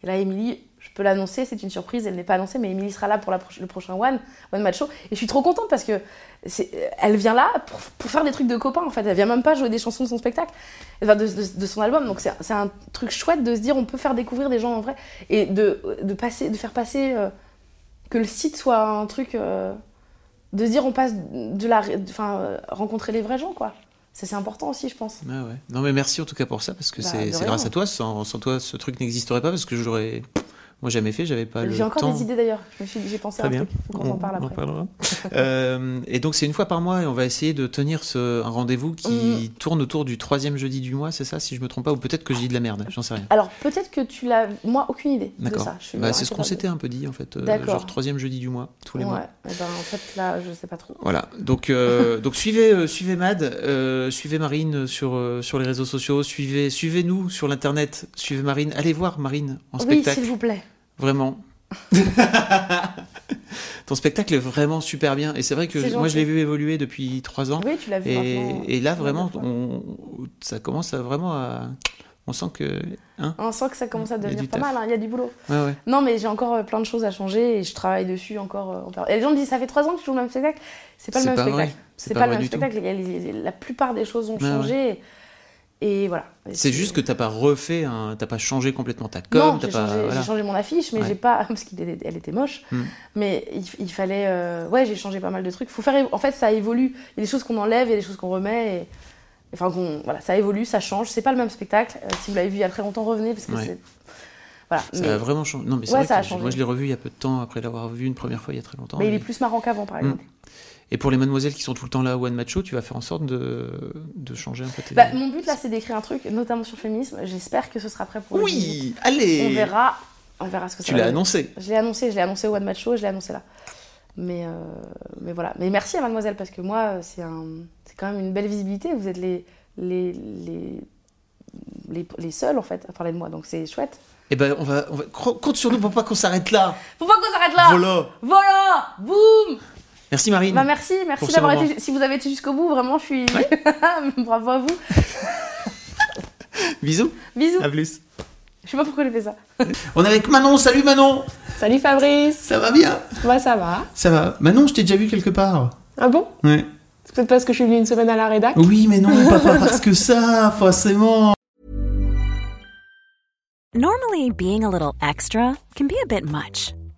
Et là, Émilie, je peux l'annoncer, c'est une surprise, elle n'est pas annoncée, mais Émilie sera là pour le prochain One, One Match Show. Et je suis trop contente parce que c'est- elle vient là pour, faire des trucs de copains, en fait. Elle vient même pas jouer des chansons de son spectacle, de, de- son album. Donc c'est un truc chouette de se dire on peut faire découvrir des gens en vrai et de, passer, de faire passer euh, que le site soit un truc. De dire on passe de la. Enfin, euh, rencontrer les vrais gens, quoi. Ça, c'est important aussi, je pense. Ah ouais. Non mais merci en tout cas pour ça parce que Bah, c'est grâce à toi. Sans, sans toi ce truc n'existerait pas parce que j'aurais Moi, jamais fait, j'avais pas le J'ai encore des idées d'ailleurs. Dit, j'ai pensé Très à un bien. truc. Faut qu'on en parle après. parlera. Euh, et donc, c'est une fois par mois et on va essayer de tenir ce, un rendez-vous qui Mhm. tourne autour du troisième jeudi du mois, c'est ça, si je me trompe pas Ou peut-être que je dis de la merde, j'en sais rien. Alors peut-être que tu l'as. Moi, aucune idée de D'accord. ça. Je suis Bah, c'est ce qu'on de- s'était un peu dit en fait. euh, D'accord. genre troisième jeudi du mois, tous les Ouais. mois. eh ben, en fait, là, je sais pas trop. Voilà, donc, euh, donc suivez, suivez Mad, euh, suivez Marine sur, sur les réseaux sociaux, suivez, suivez-nous sur l'internet, suivez Marine, allez voir Marine en Oui, spectacle, s'il vous plaît. Vraiment. Ton spectacle est vraiment super bien et c'est vrai que je- moi je l'ai vu évoluer depuis trois ans Oui, tu l'as vu et, et là vraiment on, ça commence à vraiment à... On sent que... Hein On sent que ça commence à devenir pas taf. mal, hein, il y a du boulot. ouais, ouais. Non, mais j'ai encore euh, plein de choses à changer et je travaille dessus encore. euh, Et les gens me disent, ça fait trois ans que tu joues le même spectacle. C'est pas le C'est même pas spectacle. vrai. C'est pas, le vrai même spectacle. La plupart des choses ont Ouais, changé. Et voilà. Et C'est juste que t'as pas refait, un... t'as pas changé complètement ta com, non, j'ai pas... changé, voilà. j'ai changé mon affiche, mais Ouais. j'ai pas parce qu'elle était, moche. Hmm. Mais il, il fallait, euh, ouais, j'ai changé pas mal de trucs. Faut faire, en fait, ça évolue. Il y a des choses qu'on enlève, il y a des choses qu'on remet. Et... Enfin, voilà, ça évolue, ça change. C'est pas le même spectacle. Euh, si vous l'avez vu il y a très longtemps, revenez parce que Ouais. c'est, voilà. Ça mais a vraiment changé. Non, mais c'est Ouais, vrai ça a que changé. moi je l'ai revu il y a peu de temps après l'avoir vu une première fois il y a très longtemps. mais il est plus marrant qu'avant, par Hmm. exemple. Et pour les mademoiselles qui sont tout le temps là au One Match Show, tu vas faire en sorte de, de changer un peu tes. Bah, mon but là, c'est d'écrire un truc, notamment sur le féminisme. J'espère que ce sera prêt pour le 18. oui, allez. On verra, on verra ce que ça Tu l'as annoncé. Je l'ai annoncé, je l'ai annoncé au One Match Show, je l'ai annoncé là. Mais, euh, mais voilà. Mais merci à Mademoiselle parce que moi, c'est quand même une belle visibilité. Vous êtes les, les, les, les, les seuls en fait à parler de moi, donc c'est chouette. Eh ben, on va, on va compte sur nous pour pas qu'on s'arrête là. Faut pas qu'on s'arrête là. Voilà. Voilà, boum. Merci Marine. Bah merci, merci d'avoir été. Si vous avez été jusqu'au bout, vraiment, je suis. Bravo à vous. Bisous. Bisous. À plus. Je sais pas pourquoi j'ai fait ça. On est avec Manon. Salut Manon. Salut Fabrice Ça va bien? Bah ça va. Ça va. Manon, je t'ai déjà vu quelque part. Ah bon? Ouais. C'est peut-être parce que je suis venue une semaine à la rédac Oui, mais non, pas, pas parce que ça, forcément. Normally, being a little extra can be a bit much,